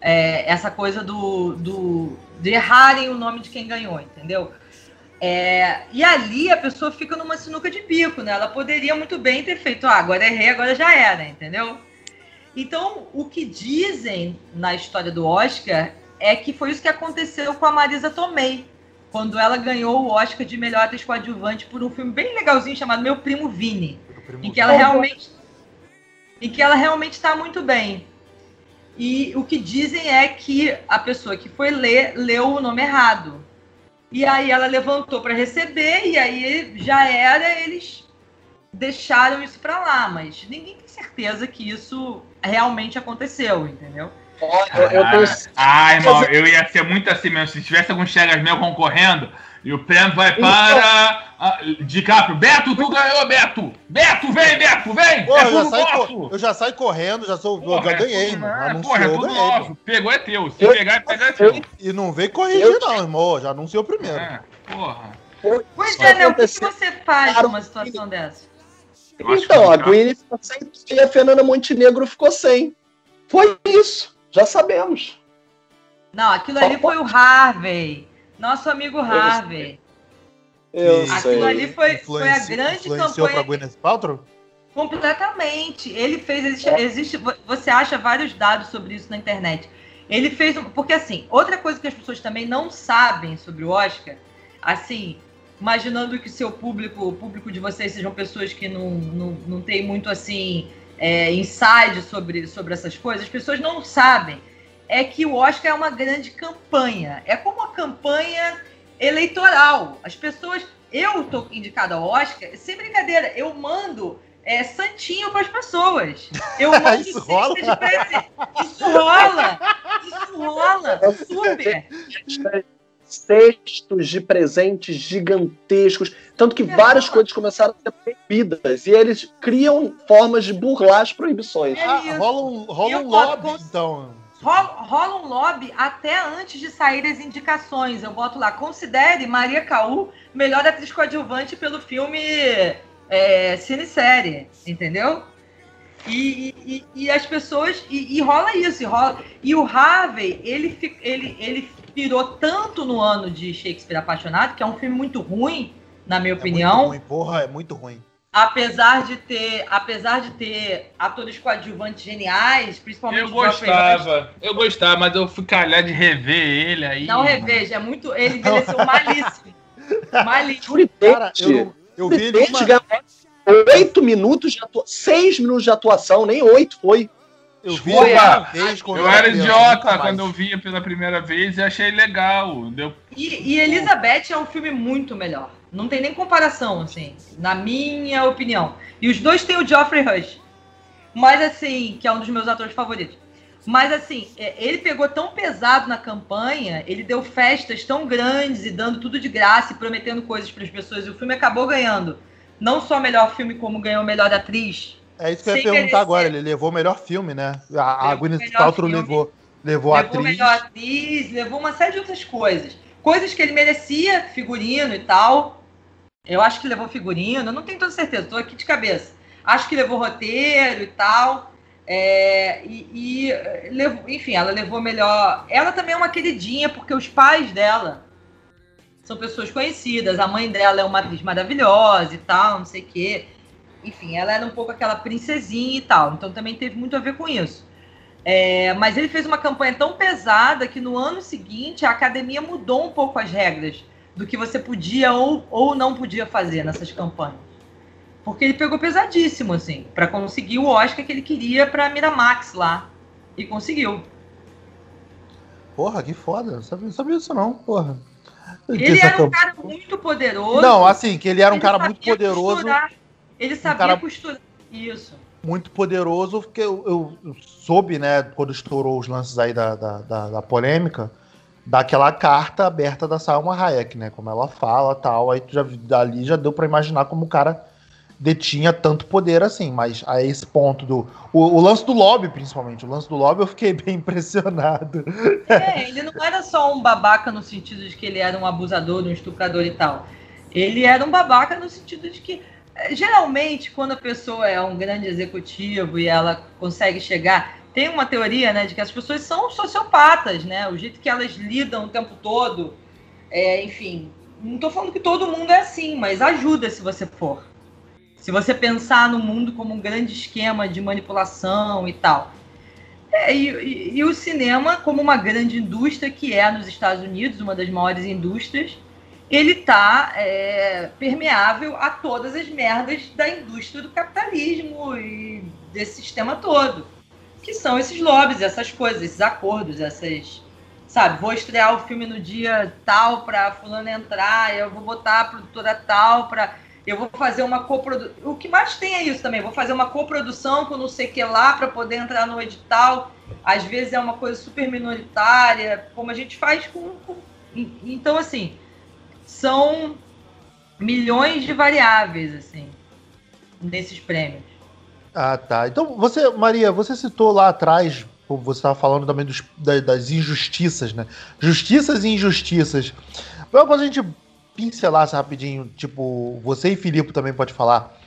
É, essa coisa do, do de errarem o nome de quem ganhou, entendeu? É, e ali a pessoa fica numa sinuca de bico, né? Ela poderia muito bem ter feito, ah, agora errei, agora já era, entendeu? Então, o que dizem na história do Oscar é que foi isso que aconteceu com a Marisa Tomei, quando ela ganhou o Oscar de melhor atriz coadjuvante por um filme bem legalzinho chamado Meu Primo Vini, em que ela realmente em que ela realmente está muito bem. E o que dizem é que a pessoa que foi ler leu o nome errado. E aí ela levantou para receber e aí já era, eles deixaram isso para lá, mas ninguém tem certeza que isso realmente aconteceu, entendeu? Ó, eu, eu tenho Ah, irmão, eu ia ser muito assim mesmo. Se tivesse alguns chegas meu concorrendo, e o prêmio vai para. Ah, DiCaprio. Beto, tu ganhou, Beto! Beto, vem, Beto, vem! Pô, é eu, já nosso! eu já saio correndo, já, sou, Porra, já é ganhei, tudo- mano. é, Anunciou, Porra, é eu tudo ganhei. nosso. pô. Pegou é teu. Se Eu- pegar e pegar é teu. E não veio corrigir, Eu- não, irmão. Já anunciou primeiro. É, porra. Pois é, né? O que, você faz numa situação dessa? Eu Então, a o Gwyneth ficou sem e a Fernanda Montenegro ficou sem. Foi isso. Já sabemos. Não, aquilo ali foi o Harvey. Nosso amigo Harvey. Eu Aquilo sei. ali foi, foi a grande influenciou campanha. pra Gwyneth Paltrow? Completamente. Ele fez. Existe, existe- você acha vários dados sobre isso na internet. Ele fez. Porque, assim, outra coisa que as pessoas também não sabem sobre o Oscar, assim, imaginando que seu público, o público de vocês sejam pessoas que não, não, não tem muito, assim, é, inside sobre, sobre essas coisas, as pessoas não sabem. É que o Oscar é uma grande campanha. É como uma campanha eleitoral. As pessoas. Eu tô indicada ao Oscar, sem brincadeira, eu mando é, santinho para as pessoas. Eu mando Isso rola? de presente. Isso rola! Isso rola! Super! Cestos de presentes gigantescos. Tanto que É, várias rola. coisas começaram a ser proibidas. E eles criam formas de burlar as proibições. É Ah, rola um, rola um lobby, então. Rola, rola um lobby até antes de sair as indicações. Eu boto lá, considere Maria Caú melhor atriz coadjuvante pelo filme é, Cine-Série, entendeu? E, e- e as pessoas. E, e rola isso, e rola. E o Harvey, ele, ele, ele pirou tanto no ano de Shakespeare Apaixonado, que é um filme muito ruim, na minha É opinião. muito ruim, porra, é muito ruim. apesar de ter, apesar de ter atores coadjuvantes geniais, principalmente Eu gostava, eu gostava, mas eu fui calhar de rever ele aí. Não reveja, é muito. Ele envelheceu malíssimo. Malíssimo. Cara, eu, eu vi ele uma, oito minutos de atuação. Seis minutos de atuação, nem oito foi. Eu vi uma vez quando Eu era criança, idiota quando eu via pela primeira vez e achei legal. Deu... E, e Elizabeth é um filme muito melhor. Não tem nem comparação, assim, na minha opinião. E os dois têm o Geoffrey Rush. Mas assim, que é um dos meus atores favoritos. Mas assim, é, ele pegou tão pesado na campanha, ele deu festas tão grandes e dando tudo de graça e prometendo coisas para as pessoas. E o filme acabou ganhando não só melhor filme, como ganhou melhor atriz. É isso que eu ia perguntar merecer. agora. Ele levou o melhor filme, né? A, a Gwyneth Paltrow filme. levou, levou a levou atriz. melhor atriz, levou uma série de outras coisas. Coisas que ele merecia, figurino e tal. Eu acho que levou figurino, não tenho toda certeza, tô aqui de cabeça. Acho que levou roteiro e tal. É, e, e, eh, levou, enfim, ela levou melhor. Ela também é uma queridinha, porque os pais dela são pessoas conhecidas. A mãe dela é uma atriz maravilhosa e tal, não sei o quê. Enfim, ela era um pouco aquela princesinha e tal. Então também teve muito a ver com isso. É, mas ele fez uma campanha tão pesada que no ano seguinte a academia mudou um pouco as regras do que você podia ou, ou não podia fazer nessas campanhas. Porque ele pegou pesadíssimo, assim, para conseguir o Oscar que ele queria pra Miramax lá. E conseguiu. Porra, que foda. Não sabia, não sabia disso não, porra. Ele era um cara muito poderoso. Não, assim, que ele era um ele cara muito poderoso. costurar. Ele sabia cara- costurar. Isso. muito poderoso, porque eu, eu- soube, né, quando estourou os lances aí da, da, da- da polêmica, daquela carta aberta da Salma Hayek, né, como ela fala tal, aí tu já, dali já deu pra imaginar como o cara detinha tanto poder assim, mas a esse ponto do... O, o lance do lobby, principalmente, o lance do lobby eu fiquei bem impressionado. É, ele não era só um babaca no sentido de que ele era um abusador, um estuprador e tal. Ele era um babaca no sentido de que, geralmente, quando a pessoa é um grande executivo e ela consegue chegar. Tem uma teoria, né, de que as pessoas são sociopatas, né? O jeito que elas lidam o tempo todo. É, enfim, não tô falando que todo mundo é assim, mas ajuda se você for. Se você pensar no mundo como um grande esquema de manipulação e tal. É, e, e- e o cinema, como uma grande indústria que é nos Estados Unidos, uma das maiores indústrias, ele está permeável a todas as merdas da indústria do capitalismo e desse sistema todo. Que são esses lobbies, essas coisas, esses acordos, essas. Sabe, vou estrear o filme no dia tal para fulano entrar, eu vou botar a produtora tal para eu vou fazer uma coprodução. O que mais tem é isso também. Vou fazer uma coprodução com não sei o que lá para poder entrar no edital. Às vezes é uma coisa super minoritária, como a gente faz com. com- Então, assim, são milhões de variáveis, assim, nesses prêmios. Ah, tá. Então, você, Maria, você citou lá atrás, você estava falando também dos- da- das injustiças, né? Justiças e injustiças. Quando a gente pincelasse rapidinho, tipo, você e Filipe também pode falar.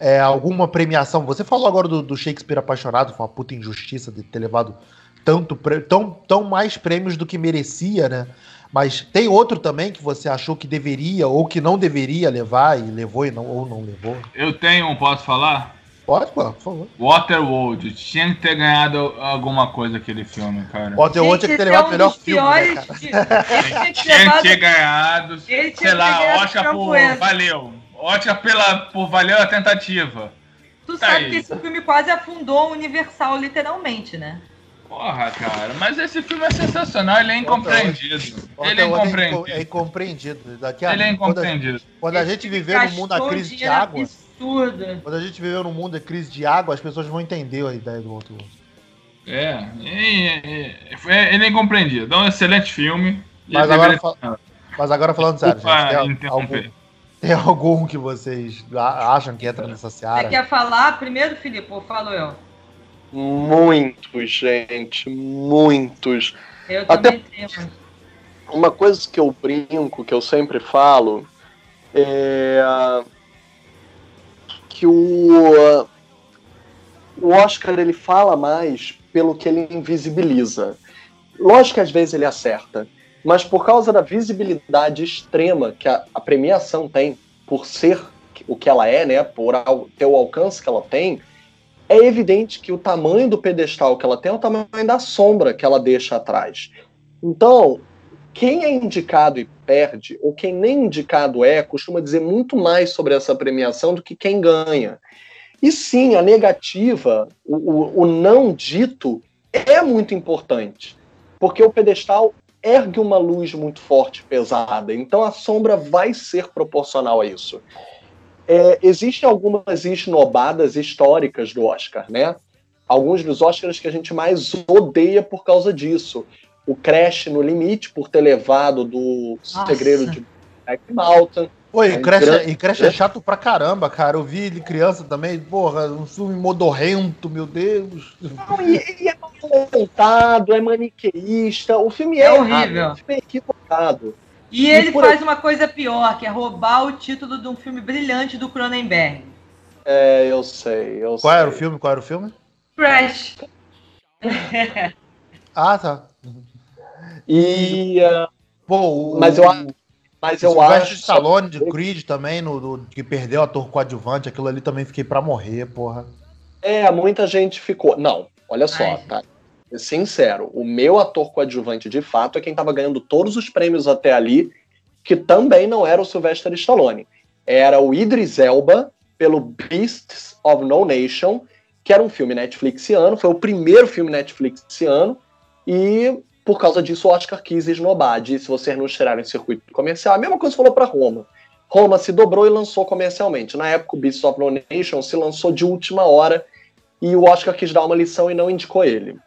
É, alguma premiação. Você falou agora do, do Shakespeare apaixonado, foi uma puta injustiça de ter levado tanto tão, tão mais prêmios do que merecia, né? Mas tem outro também que você achou que deveria ou que não deveria levar e levou e não, ou não levou? Eu tenho um, posso falar? Pode, pô, por favor. Waterworld. Tinha que ter ganhado alguma coisa aquele filme, cara. Waterworld tinha que ter esse levado é o melhor filme, né, Ele tinha que Tinha que ter ganhado. ele tinha Sei lá, Oscar por. Valeu. Oscar pela, por valeu a tentativa. Tu Tá sabe aí. que esse filme quase afundou o Universal, literalmente, né? Porra, cara, mas esse filme é sensacional, ele é incompreendido. Ele é Waterworld É incompreendido. incompreendido. Daqui a, Ele é quando a- incompreendido. Quando a gente viveu no mundo da crise de água, Absurdo. quando a gente viveu no mundo da crise de água, as pessoas vão entender a ideia do Waterworld. É, e- é, ele é incompreendido. É um excelente filme. Mas ele agora fala- Mas agora falando sério, gente, tem, algum, tem algum que vocês acham que entra nessa Você seara? quer falar primeiro, Filipe? Ou falo eu? Muitos, gente, muitos. Eu Até- também tenho. Uma coisa que eu brinco, que eu sempre falo, é que o, o Oscar ele fala mais pelo que ele invisibiliza. Lógico que às vezes ele acerta, mas por causa da visibilidade extrema que a, a premiação tem, por ser o que ela é, né, por al- ter o alcance que ela tem, é evidente que o tamanho do pedestal que ela tem é o tamanho da sombra que ela deixa atrás. Então, quem é indicado e perde, ou quem nem indicado é, costuma dizer muito mais sobre essa premiação do que quem ganha. E sim, a negativa, o, o- o não dito, é muito importante, porque o pedestal ergue uma luz muito forte, pesada, então a sombra vai ser proporcional a isso. É, existem algumas esnobadas históricas do Oscar, né? Alguns dos Oscars que a gente mais odeia por causa disso o Crash no limite por ter levado do Nossa. segredo de Black Mountain. Oi, É e Crash, grande- e Crash é chato pra caramba, cara. Eu vi ele criança também, porra, um filme modorrento, meu Deus. Não, e, e é mal montado, é maniqueísta. O filme é, É errado, horrível. o filme é equivocado. E ele por faz uma coisa pior, que é roubar o título de um filme brilhante do Cronenberg. É, eu sei, eu Qual sei. era o filme? Qual era o filme? Crash. Ah, tá. E, uh, Pô, o, mas eu, mas eu o acho. Stallone de Creed também, no, do- que perdeu ator coadjuvante, aquilo ali também fiquei pra morrer, porra. É, muita gente ficou. Não, olha só, Ai. tá? Sincero, o meu ator coadjuvante de fato é quem tava ganhando todos os prêmios até ali que também não era o Sylvester Stallone. Era o Idris Elba pelo Beasts of No Nation, que era um filme Netflixiano, foi o primeiro filme Netflixiano, e por causa disso o Oscar quis esnobar, disse vocês não tiraram em circuito comercial. A mesma coisa falou para Roma. Roma se dobrou e lançou comercialmente. Na época, o Beasts of No Nation se lançou de última hora e o Oscar quis dar uma lição e não indicou ele.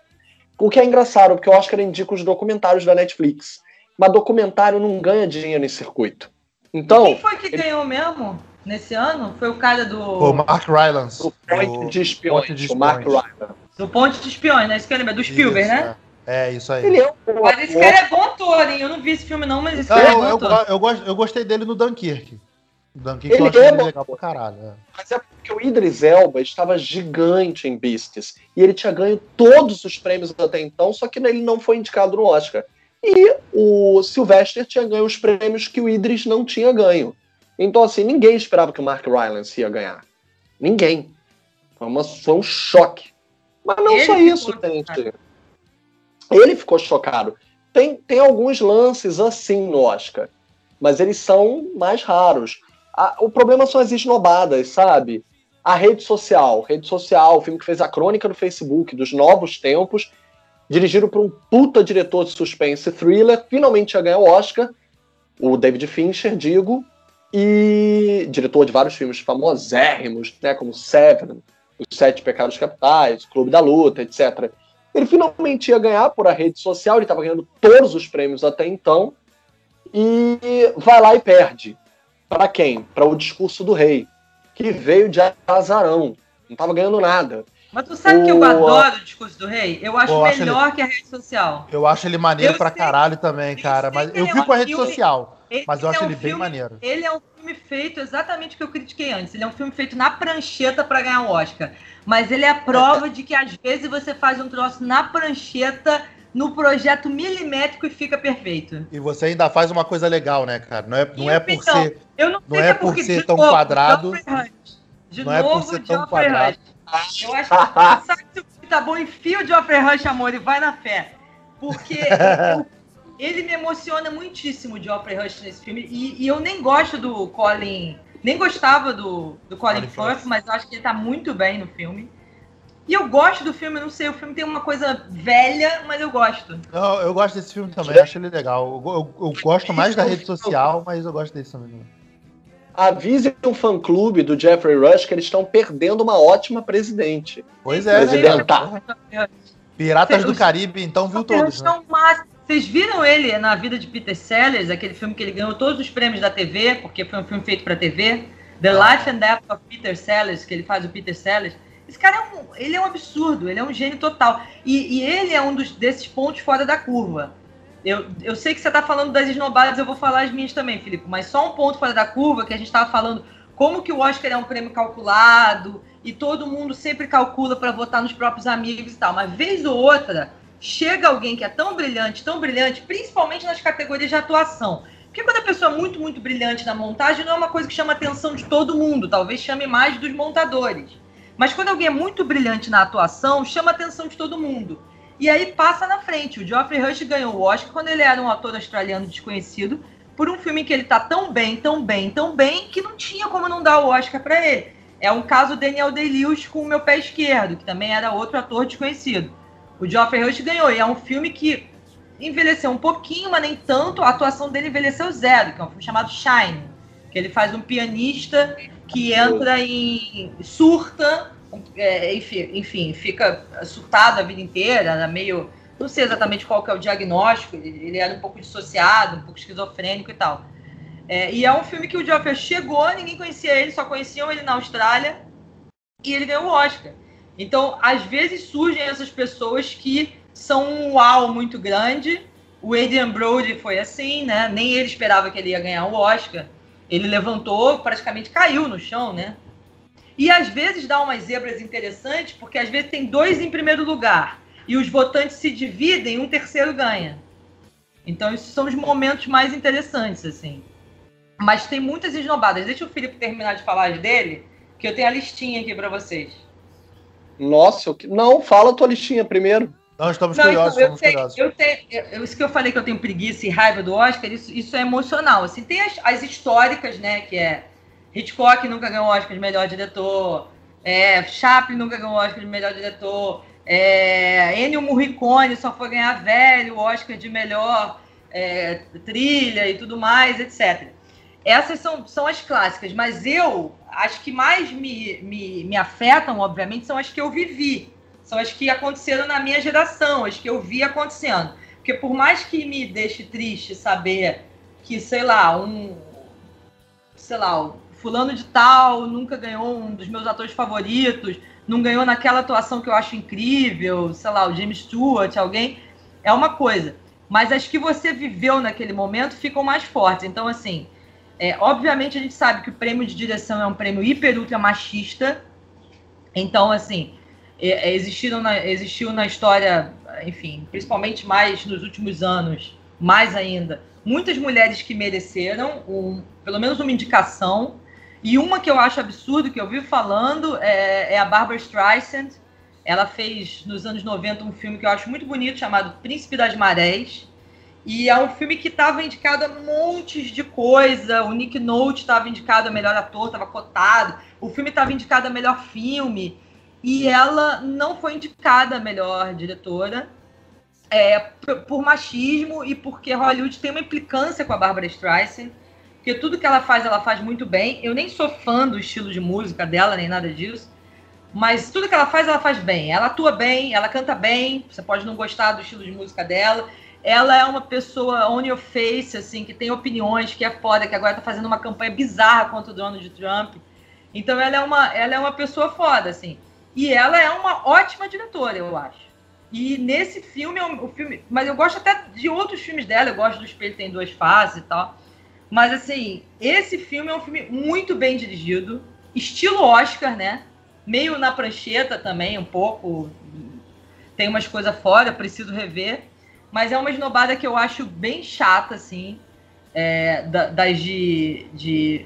O que é engraçado, porque o Oscar indica os documentários da Netflix. Mas documentário não ganha dinheiro em circuito. Então. Quem foi que ele... ganhou mesmo nesse ano? Foi o cara do. O Mark Rylance. O Ponte de Espiões, Ponte de Espiões. o Mark Rylance. Do Ponte de Espiões, né? Isso que eu lembro, do Spielberg, isso, né? É. é, isso aí. Ele é um... Mas esse cara é bom ator, hein? Eu não vi esse filme, não, mas esse não, cara é eu, bom eu, ator. eu, gost, eu gostei dele no Dunkirk. Dunkirk Ele eu é ele legal pra caralho. é. Mas é porque o Idris Elba estava gigante em Beasts. E ele tinha ganho todos os prêmios até então, só que ele não foi indicado no Oscar. E o Sylvester tinha ganho os prêmios que o Idris não tinha ganho. Então, assim, ninguém esperava que o Mark Rylance ia ganhar. Ninguém. Foi, uma- foi um choque. Mas não Ele só ficou isso, gente. Ele ficou chocado. Tem, tem alguns lances assim no Oscar, mas eles são mais raros. A- o problema são as esnobadas, sabe? A rede social. Rede social, o filme que fez a crônica do Facebook dos novos tempos, dirigido por um puta diretor de suspense thriller, finalmente ia ganhar o Oscar, o David Fincher, digo, e diretor de vários filmes famosérrimos, né, como Seven, Os Sete Pecados Capitais, Clube da Luta, etc. Ele finalmente ia ganhar por a rede social, ele estava ganhando todos os prêmios até então, e vai lá e perde. Para quem? Para o discurso do rei, que veio de azarão, não estava ganhando nada. Mas tu sabe que eu O- adoro o discurso do rei? Eu acho eu acho melhor que a rede social. Eu acho ele maneiro Eu pra sei- caralho também, eu cara. sei Mas que eu ele é vi um com a rede filme- social. Ele Mas eu acho é um ele bem filme- maneiro. Ele é um filme feito exatamente o que eu critiquei antes. Ele é um filme feito na prancheta para ganhar o Oscar. Mas ele é a prova de que às vezes você faz um troço na prancheta, no projeto milimétrico e fica perfeito. E você ainda faz uma coisa legal, né, cara? Não é, não é por opinião. ser. Eu não, Não é se por ser tão novo, quadrado. De Não é por novo, ser tão Geoffrey quadrado. Rush. Eu acho que você sabe se o filme tá bom, enfia o Geoffrey Rush, amor, e vai na fé. Porque eu- ele me emociona muitíssimo, o Geoffrey Rush, nesse filme. E, e eu nem gosto do Colin. Nem gostava do, do Colin Colin Firth, Firth. mas eu acho que ele tá muito bem no filme. E eu gosto do filme, eu não sei, o filme tem uma coisa velha, mas eu gosto. Não, eu gosto desse filme também, acho ele legal. Eu, eu- eu gosto mais da rede social, mas eu gosto desse também. Avise um fã-clube do Jeffrey Rush que eles estão perdendo uma ótima presidente. Pois é, né, Presidenta. Piratas do Caribe, então viu todos, né? Vocês viram ele na vida de Peter Sellers, aquele filme que ele ganhou todos os prêmios da TV, porque foi um filme feito pra TV? The Ah. Life and Death of Peter Sellers, que ele faz o Peter Sellers. Esse cara é um, ele é um absurdo, ele é um gênio total. E, e ele é um dos, desses pontos fora da curva. Eu, eu sei que você tá falando das esnobadas, eu vou falar as minhas também, Filipe, mas só um ponto fora da curva que a gente tava falando como que o Oscar é um prêmio calculado e todo mundo sempre calcula para votar nos próprios amigos e tal. Mas vez ou outra, chega alguém que é tão brilhante, tão brilhante, principalmente nas categorias de atuação. Porque quando a pessoa é muito, muito brilhante na montagem, não é uma coisa que chama a atenção de todo mundo, talvez chame mais dos montadores. Mas quando alguém é muito brilhante na atuação, chama a atenção de todo mundo. E aí passa na frente. O Geoffrey Rush ganhou o Oscar quando ele era um ator australiano desconhecido por um filme que ele tá tão bem, tão bem, tão bem que não tinha como não dar o Oscar para ele. É um caso Daniel Day-Lewis com o meu pé esquerdo, que também era outro ator desconhecido. O Geoffrey Rush ganhou e é um filme que envelheceu um pouquinho, mas nem tanto. A atuação dele envelheceu zero, que é um filme chamado Shine, que ele faz um pianista que entra em surta, é, enfim, enfim, fica surtado a vida inteira, era meio não sei exatamente qual que é o diagnóstico, ele, ele era um pouco dissociado, um pouco esquizofrênico e tal. É, e é um filme que o Geoffrey chegou, ninguém conhecia ele, só conheciam ele na Austrália, e ele ganhou o Oscar. Então, às vezes surgem essas pessoas que são um uau muito grande. O Adrian Brody foi assim, né? Nem ele esperava que ele ia ganhar o Oscar. Ele levantou, praticamente caiu no chão, né? E às vezes dá umas zebras interessantes, porque às vezes tem dois em primeiro lugar e os votantes se dividem, um terceiro ganha. Então, esses são os momentos mais interessantes, assim. Mas tem muitas esnobadas. Deixa o Felipe terminar de falar as dele, que eu tenho a listinha aqui para vocês. Nossa, eu... que- não, fala a tua listinha primeiro. Nós estamos Não, curiosos, então, eu estamos tenho, curiosos. eu tenho, eu- isso que eu falei que eu tenho preguiça e raiva do Oscar, isso, isso é emocional. Assim, tem as, as históricas, né? Que é Hitchcock nunca ganhou Oscar de melhor diretor, é, Chaplin nunca ganhou Oscar de melhor diretor, é, Ennio Morricone só foi ganhar velho Oscar de melhor é, trilha e tudo mais, etc. Essas são, são as clássicas, mas eu, as que mais me, me, me afetam, obviamente, são as que eu vivi. São as que aconteceram na minha geração, as que eu vi acontecendo. Porque por mais que me deixe triste saber que, sei lá, um. Sei lá, fulano de tal nunca ganhou um dos meus atores favoritos, não ganhou naquela atuação que eu acho incrível, sei lá, o James Stewart, alguém, é uma coisa. Mas as que você viveu naquele momento ficam mais fortes. Então, assim, é, obviamente a gente sabe que o prêmio de direção é um prêmio hiper ultra machista. Então, assim, é, é, existiram na, existiu na história, enfim, principalmente mais nos últimos anos, mais ainda, muitas mulheres que mereceram um, pelo menos uma indicação. E uma que eu acho absurdo, que eu vivo falando, é, é a Barbara Streisand. Ela fez nos anos 90 um filme que eu acho muito bonito, chamado Príncipe das Marés. E é um filme que estava indicado a montes de coisa. O Nick Nolte estava indicado a melhor ator, estava cotado. O filme estava indicado a melhor filme. E ela não foi indicada a melhor diretora é, por, por machismo e porque Hollywood tem uma implicância com a Barbara Streisand. Porque tudo que ela faz, ela faz muito bem. Eu nem sou fã do estilo de música dela, nem nada disso. Mas tudo que ela faz, ela faz bem. Ela atua bem, ela canta bem. Você pode não gostar do estilo de música dela. Ela é uma pessoa on your face, assim, que tem opiniões, que é foda, que agora tá fazendo uma campanha bizarra contra o Donald Trump. Então ela é uma, ela é uma pessoa foda, assim. E ela é uma ótima diretora, eu acho. E nesse filme, é o filme, mas eu gosto até de outros filmes dela, eu gosto do Espelho Tem Duas Faces e tal. Mas assim, esse filme é um filme muito bem dirigido, estilo Oscar, né? Meio na prancheta também, um pouco. Tem umas coisas fora, preciso rever. Mas é uma esnobada que eu acho bem chata, assim. é, da- das de. de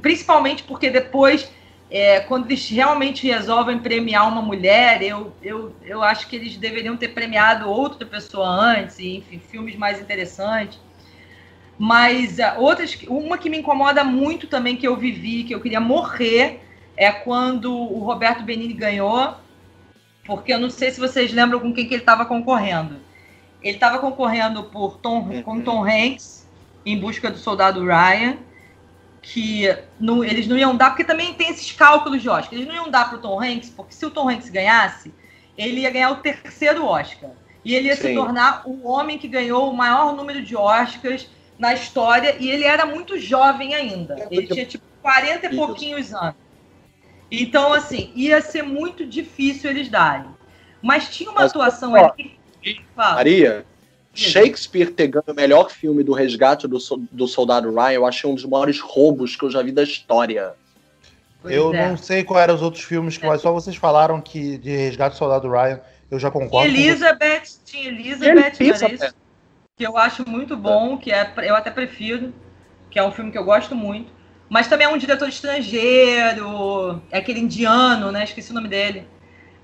principalmente porque depois, é, quando eles realmente resolvem premiar uma mulher, eu, eu, eu acho que eles deveriam ter premiado outra pessoa antes, enfim, filmes mais interessantes. Mas ah, outras, uma que me incomoda muito também, que eu vivi, que eu queria morrer, é quando o Roberto Benini ganhou, porque eu não sei se vocês lembram com quem que ele estava concorrendo. Ele estava concorrendo por Tom, com Tom Hanks, em busca do soldado Ryan, que não- eles não iam dar, porque também tem esses cálculos de Oscar. Eles não iam dar para o Tom Hanks, porque se o Tom Hanks ganhasse, ele ia ganhar o terceiro Oscar. E ele ia se Sim. tornar o homem que ganhou o maior número de Oscars na história, e ele era muito jovem ainda. Ele tinha tipo 40 e pouquinhos anos. Então, assim, ia ser muito difícil eles darem. Mas tinha uma Mas, atuação ó, ali. Fala. Maria, Shakespeare ter ganho o melhor filme do resgate do, do soldado Ryan, eu achei um dos maiores roubos que eu já vi da história. Pois eu é. não sei qual eram os outros filmes, que mas só vocês falaram que de Resgate do Soldado Ryan, eu já concordo. Elizabeth, tinha Elizabeth, Elizabeth. Que eu acho muito bom, que é, eu até prefiro, que é um filme que eu gosto muito. Mas também é um diretor estrangeiro, é aquele indiano, né? Esqueci o nome dele.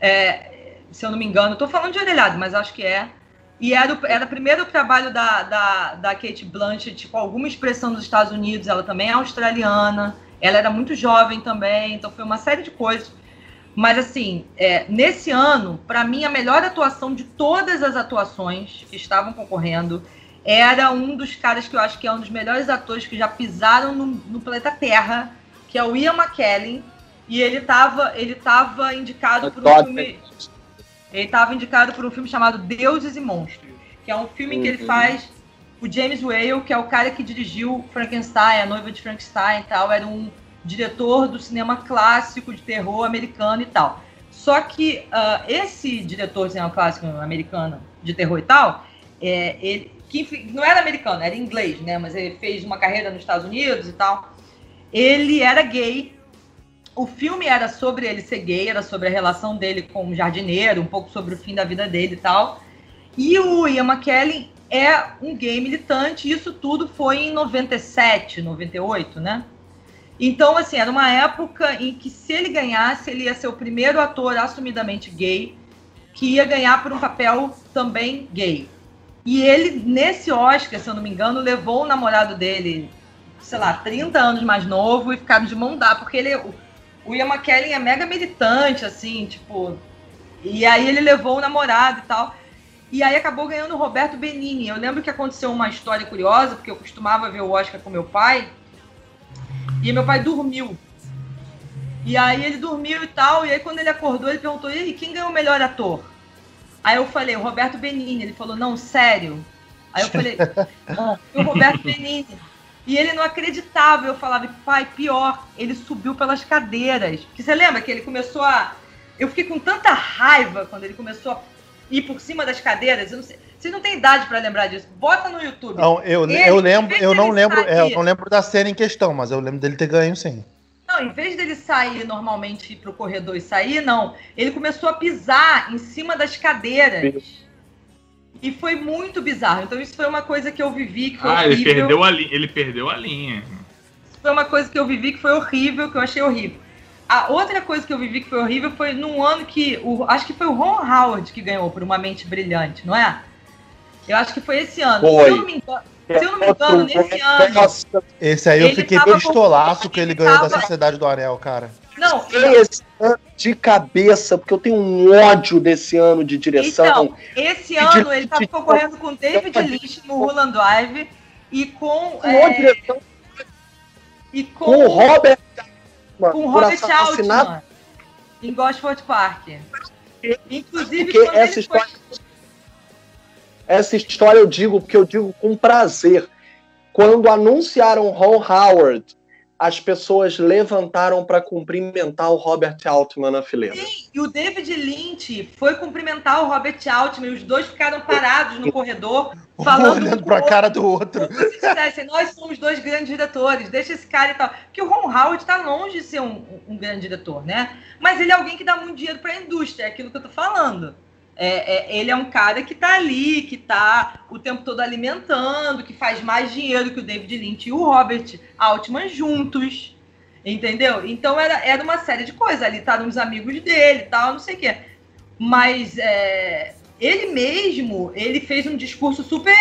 É, se eu não me engano, tô falando de orelhado, mas acho que é. E era, o- era o primeiro trabalho da, da, da Kate Blanchett com alguma expressão dos Estados Unidos. Ela também é australiana. Ela era muito jovem também, então foi uma série de coisas. Mas assim, é, nesse ano, para mim, a melhor atuação de todas as atuações que estavam concorrendo era um dos caras que eu acho que é um dos melhores atores que já pisaram no, no planeta Terra, que é o Ian McKellen. E ele estava ele tava indicado por um filme. Ele estava indicado por um filme chamado Deuses e Monstros, que é um filme que ele Uhum. faz o James Whale, que é o cara que dirigiu Frankenstein, a noiva de Frankenstein e tal, era um diretor do cinema clássico de terror americano e tal. Só que ah, esse diretor de cinema clássico americano de terror e tal, é, ele, que não era americano, era inglês, né? Mas ele fez uma carreira nos Estados Unidos e tal. Ele era gay. O filme era sobre ele ser gay, era sobre a relação dele com o jardineiro, um pouco sobre o fim da vida dele e tal. E o Ian McKellen é um gay militante, isso tudo foi em 97, 98, né? Então, assim, era uma época em que se ele ganhasse, ele ia ser o primeiro ator assumidamente gay que ia ganhar por um papel também gay. E ele, nesse Oscar, se eu não me engano, levou o namorado dele, sei lá, 30 anos mais novo e ficaram de mão dada, porque ele, o- Ian McKellen é mega militante, assim, tipo. E aí ele levou o namorado e tal. E aí acabou ganhando o Roberto Benini. Eu lembro que aconteceu uma história curiosa, porque eu costumava ver o Oscar com meu pai. E meu pai dormiu. E aí ele dormiu e tal. E aí quando ele acordou, ele perguntou: e aí, quem ganhou o melhor ator? Aí eu falei: o Roberto Benini. Ele falou: não, sério. Aí eu falei: ah, o Roberto Benini. E ele não acreditava. Eu falava: pai, pior, ele subiu pelas cadeiras. Porque você lembra que ele começou a. Eu fiquei com tanta raiva quando ele começou a ir por cima das cadeiras. Eu não sei... Vocês não têm idade pra lembrar disso. Bota no YouTube. Não, eu, Ele, eu em lembro, eu não lembro, é, eu sair- não lembro da cena em questão, mas eu lembro dele ter ganho sim. Não, em vez dele sair normalmente pro corredor e sair, não. Ele começou a pisar em cima das cadeiras. E foi muito bizarro. Então isso foi uma coisa que eu vivi que foi Ah, ele horrível. perdeu a linha. Ele perdeu a linha. Foi uma coisa que eu vivi que foi horrível, que eu achei horrível. A outra coisa que eu vivi que foi horrível foi num ano que. O, acho que foi o Ron Howard que ganhou por Uma Mente Brilhante, não é? Eu acho que foi esse ano. Foi. Se eu não me engano, se eu não me engano nesse ano. Esse aí eu fiquei pistolaço que ele ganhou da tava- Sociedade do Anel, cara. Não, esse ano de cabeça, porque eu tenho um ódio desse ano de direção. Então, esse ano de- ele estava concorrendo com David Lynch no Mulholland Drive e com, Com é, direção e com, com o Robert com Robert assassinato, Altman em Gosford Park. Inclusive, Porque quando essa ele foi... história- Essa história eu digo porque eu digo com prazer. Quando anunciaram Ron Howard, as pessoas levantaram para cumprimentar o Robert Altman na fileira. Sim, e o David Lynch foi cumprimentar o Robert Altman e os dois ficaram parados no corredor Um falando olhando um pra pro cara do outro. como se dissessem, nós somos dois grandes diretores, deixa esse cara e tal. Porque o Ron Howard está longe de ser um, um grande diretor, né? Mas ele é alguém que dá muito dinheiro para a indústria, é aquilo que eu tô falando. É, é, ele é um cara que tá ali, que tá o tempo todo alimentando, que faz mais dinheiro que o David Lynch e o Robert Altman juntos. Entendeu? Então era, era uma série de coisas. Ali estavam os amigos dele tal, não sei o quê. Mas é, ele mesmo, ele fez um discurso super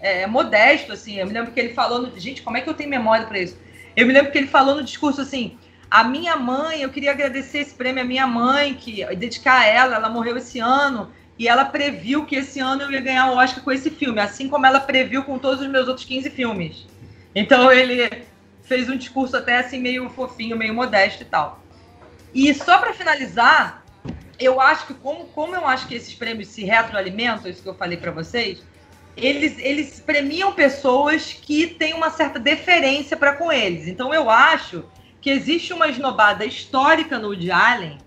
é, modesto, assim. Eu me lembro que ele falou, no, gente, como é que eu tenho memória para isso? Eu me lembro que ele falou no discurso assim: a minha mãe, eu queria agradecer esse prêmio à minha mãe, que dedicar a ela, ela morreu esse ano. E ela previu que esse ano eu ia ganhar o Oscar com esse filme, assim como ela previu com todos os meus outros 15 filmes. Então ele fez um discurso até assim meio fofinho, meio modesto e tal. E só para finalizar, eu acho que como, como eu acho que esses prêmios se retroalimentam, isso que eu falei para vocês, eles, eles premiam pessoas que têm uma certa deferência para com eles. Então eu acho que existe uma esnobada histórica no Woody Allen,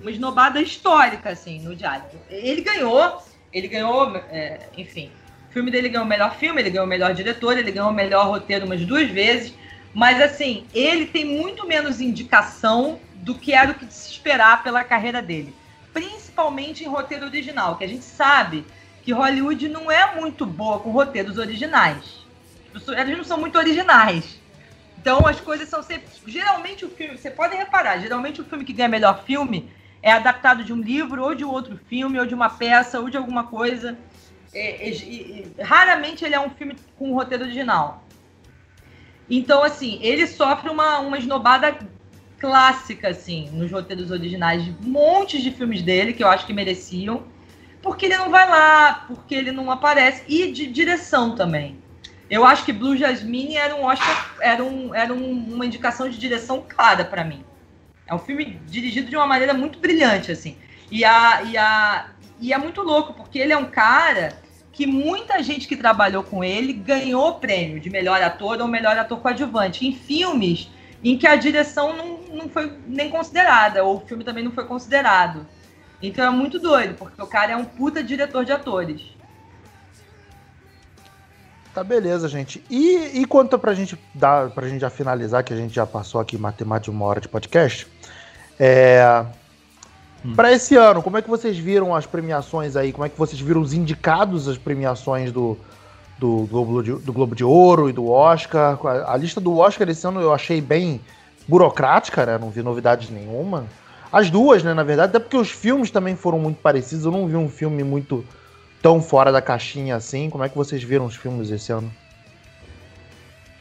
uma esnobada histórica assim no Woody Allen. Ele ganhou, ele ganhou, é, enfim, o filme dele ganhou o melhor filme, ele ganhou o melhor diretor, ele ganhou o melhor roteiro umas duas vezes. Mas assim, ele tem muito menos indicação do que era o que se esperar pela carreira dele. Principalmente em roteiro original, que a gente sabe que Hollywood não é muito boa com roteiros originais. Eles não são muito originais. Então as coisas são sempre. Geralmente o filme, você pode reparar, geralmente o filme que ganha melhor filme é adaptado de um livro, ou de outro filme, ou de uma peça, ou de alguma coisa. É, é, é, raramente ele é um filme com um roteiro original. Então, assim, ele sofre uma, uma esnobada clássica, assim, nos roteiros originais de montes de filmes dele, que eu acho que mereciam, porque ele não vai lá, porque ele não aparece, e de direção também. Eu acho que Blue Jasmine era um Oscar, era, um, era um, uma indicação de direção clara para mim. É um filme dirigido de uma maneira muito brilhante, assim. E, a, e, a, e é muito louco, porque ele é um cara que muita gente que trabalhou com ele ganhou prêmio de melhor ator ou melhor ator coadjuvante em filmes em que a direção não, não foi nem considerada, ou o filme também não foi considerado. Então é muito doido, porque o cara é um puta diretor de atores. Tá beleza, gente. E, e quanto pra gente dar, pra gente já finalizar, que a gente já passou aqui matemática uma hora de podcast, é. Hum. Pra esse ano, como é que vocês viram as premiações aí? Como é que vocês viram os indicados às premiações do, do, Globo, de, do Globo de Ouro e do Oscar? A, a lista do Oscar esse ano eu achei bem burocrática, né? Não vi novidades nenhuma. As duas, né, na verdade, até porque os filmes também foram muito parecidos. Eu não vi um filme muito tão fora da caixinha assim. Como é que vocês viram os filmes esse ano?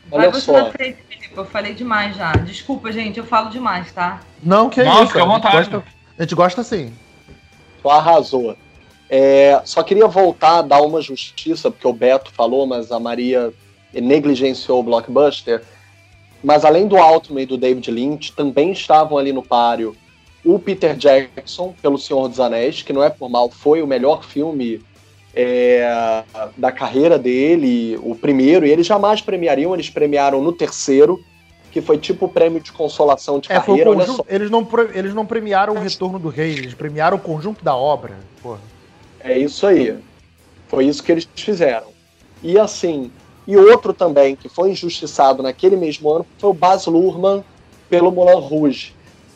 Vai Olha você só. na frente, Felipe. Eu falei demais já. Desculpa, gente, eu falo demais, tá? Não, que é Não, isso. fica à a gente vontade. gosta- a gente gosta sim. Tu arrasou. É, só queria voltar a dar uma justiça, porque o Beto falou, mas a Maria negligenciou o blockbuster. Mas além do Altman e do David Lynch, também estavam ali no páreo o Peter Jackson, pelo Senhor dos Anéis, que não é por mal, foi o melhor filme é, da carreira dele, o primeiro, e eles jamais premiariam, eles premiaram no terceiro, que foi tipo o prêmio de consolação de É, carreira. Olha só. conjunto, eles, não, eles não premiaram o retorno do rei, eles premiaram o conjunto da obra. Porra. É isso aí. Foi isso que eles fizeram. E assim, e outro também que foi injustiçado naquele mesmo ano foi o Baz Luhrmann pelo Moulin Rouge.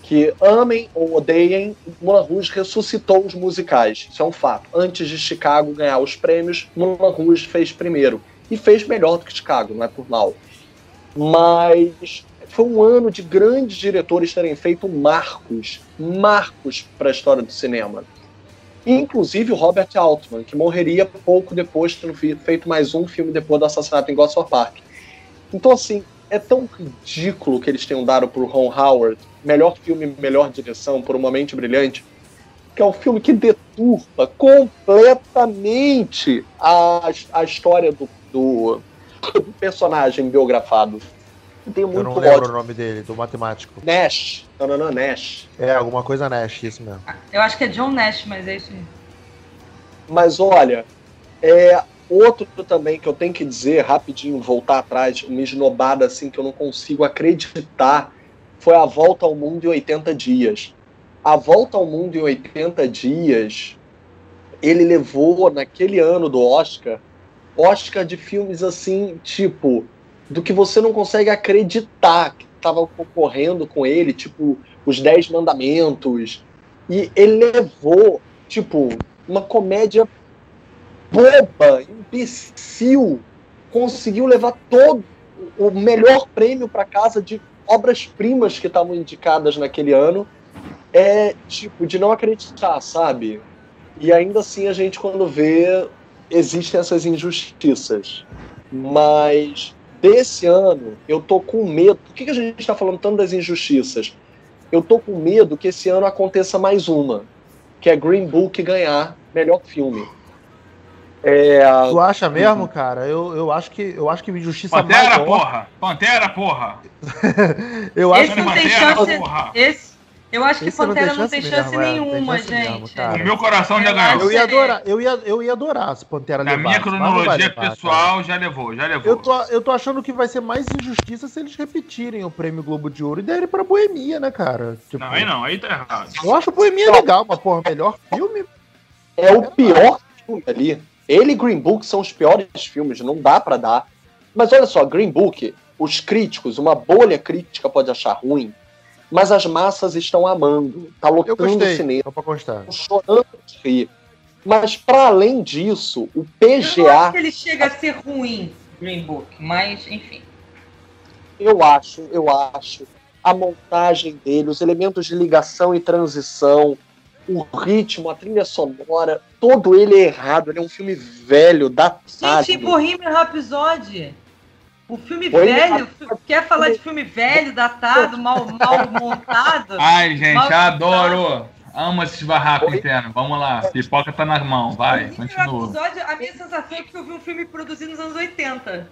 Que amem ou odeiem, o Moulin Rouge ressuscitou os musicais. Isso é um fato. Antes de Chicago ganhar os prêmios, Moulin Rouge fez primeiro. E fez melhor do que Chicago, não é por mal. Mas foi um ano de grandes diretores terem feito marcos, marcos para a história do cinema. Inclusive o Robert Altman, que morreria pouco depois fi- feito mais um filme depois do assassinato em Gosford Park. Então, assim, é tão ridículo que eles tenham dado pro Ron Howard melhor filme, melhor direção, por Uma Mente Brilhante, que é um filme que deturpa completamente a, a história do, do, do personagem biografado. Eu tenho Eu muito não lembro ódio. o nome dele, do matemático. Nash. Não, não, não, Nash. É, alguma coisa Nash, isso mesmo. Eu acho que é John Nash, mas é isso aí. Mas olha, é outro também que eu tenho que dizer rapidinho, voltar atrás, uma esnobada assim que eu não consigo acreditar, foi a Volta ao Mundo em 80 dias. A Volta ao Mundo em 80 dias, ele levou naquele ano do Oscar, Oscar de filmes assim, tipo, do que você não consegue acreditar que estava concorrendo com ele, tipo, os Dez Mandamentos. E ele levou, tipo, uma comédia boba, imbecil, conseguiu levar todo o melhor prêmio para casa de obras-primas que estavam indicadas naquele ano. É tipo de não acreditar, sabe? E ainda assim a gente quando vê existem essas injustiças. Mas desse ano eu tô com medo. Por que, que a gente está falando tanto das injustiças? Eu tô com medo que esse ano aconteça mais uma que é Green Book ganhar melhor filme. É, Tu acha mesmo, cara? Eu, eu acho que eu acho que Justiça Pantera, maior- porra! Pantera, porra! Eu acho Esse não tem Pantera, chance. porra! Esse, eu acho que Esse não tem Pantera não tem chance chance mesmo, é, não tem nenhuma, chance mesmo, gente. cara. O meu coração já ganhou. Eu ia adorar, eu ia, eu ia adorar se Pantera Na levasse, minha não cronologia levar, pessoal, já levou, já cara. levou. Eu tô, eu tô achando que vai ser mais injustiça se eles repetirem o prêmio Globo de Ouro e derem pra Boemia, né, cara? Tipo, Não, aí não, aí tá errado. Eu acho Boemia legal, mas, porra, melhor filme. é o pior filme ali. Ele e Green Book são os piores filmes, não dá pra dar. Mas olha só, Green Book, os críticos, uma bolha crítica pode achar ruim, mas as massas estão amando. Tá Eu lotando o cinema, só pra constar. estão chorando de rir. Mas para além disso, o Eu não acho PGA, que ele chega a ser ruim, Green Book, mas enfim. eu acho, eu acho, a montagem dele, os elementos de ligação e transição, o ritmo, a trilha sonora, todo ele é errado. Ele é um filme velho, datado. Gente, Bohemian Rhapsody. O filme Bohemian velho, quer falar de filme velho, datado, mal, mal montado? Ai, gente, Mal- adoro! Amo esses barracos internos. Vamos lá, pipoca tá na mão, vai, Bohemian continua. Rhapsody, a minha sensação é que eu vi um filme produzido nos anos 80.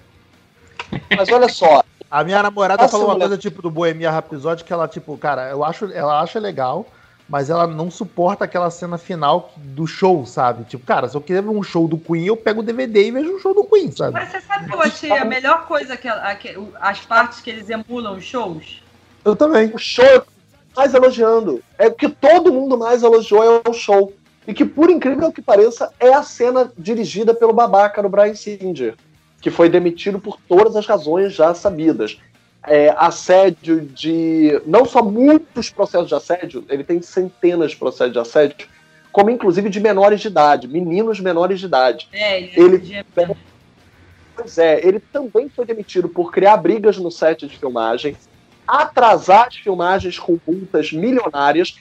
Mas olha só, A minha namorada Nossa, falou uma mulher. coisa tipo do Boemia Rhapsody que ela, tipo, cara, eu acho, ela acha legal, mas ela não suporta aquela cena final do show, sabe? Tipo, cara, se eu quiser ver um show do Queen, eu pego o DVD e vejo um show do Queen, sabe? Mas você sabe que eu achei a melhor coisa, que, a- que- as partes que eles emulam os shows? Eu também. o show é o que mais elogiando. É o que todo mundo mais elogiou é o show. E que, por incrível que pareça, é a cena dirigida pelo babaca do Brian Singer, que foi demitido por todas as razões já sabidas. É, assédio de. Não só muitos processos de assédio, ele tem centenas de processos de assédio, como inclusive de menores de idade, meninos menores de idade. É, ele, Ele- podia- Pois é, ele também foi demitido por criar brigas no set de filmagem, atrasar as filmagens com multas milionárias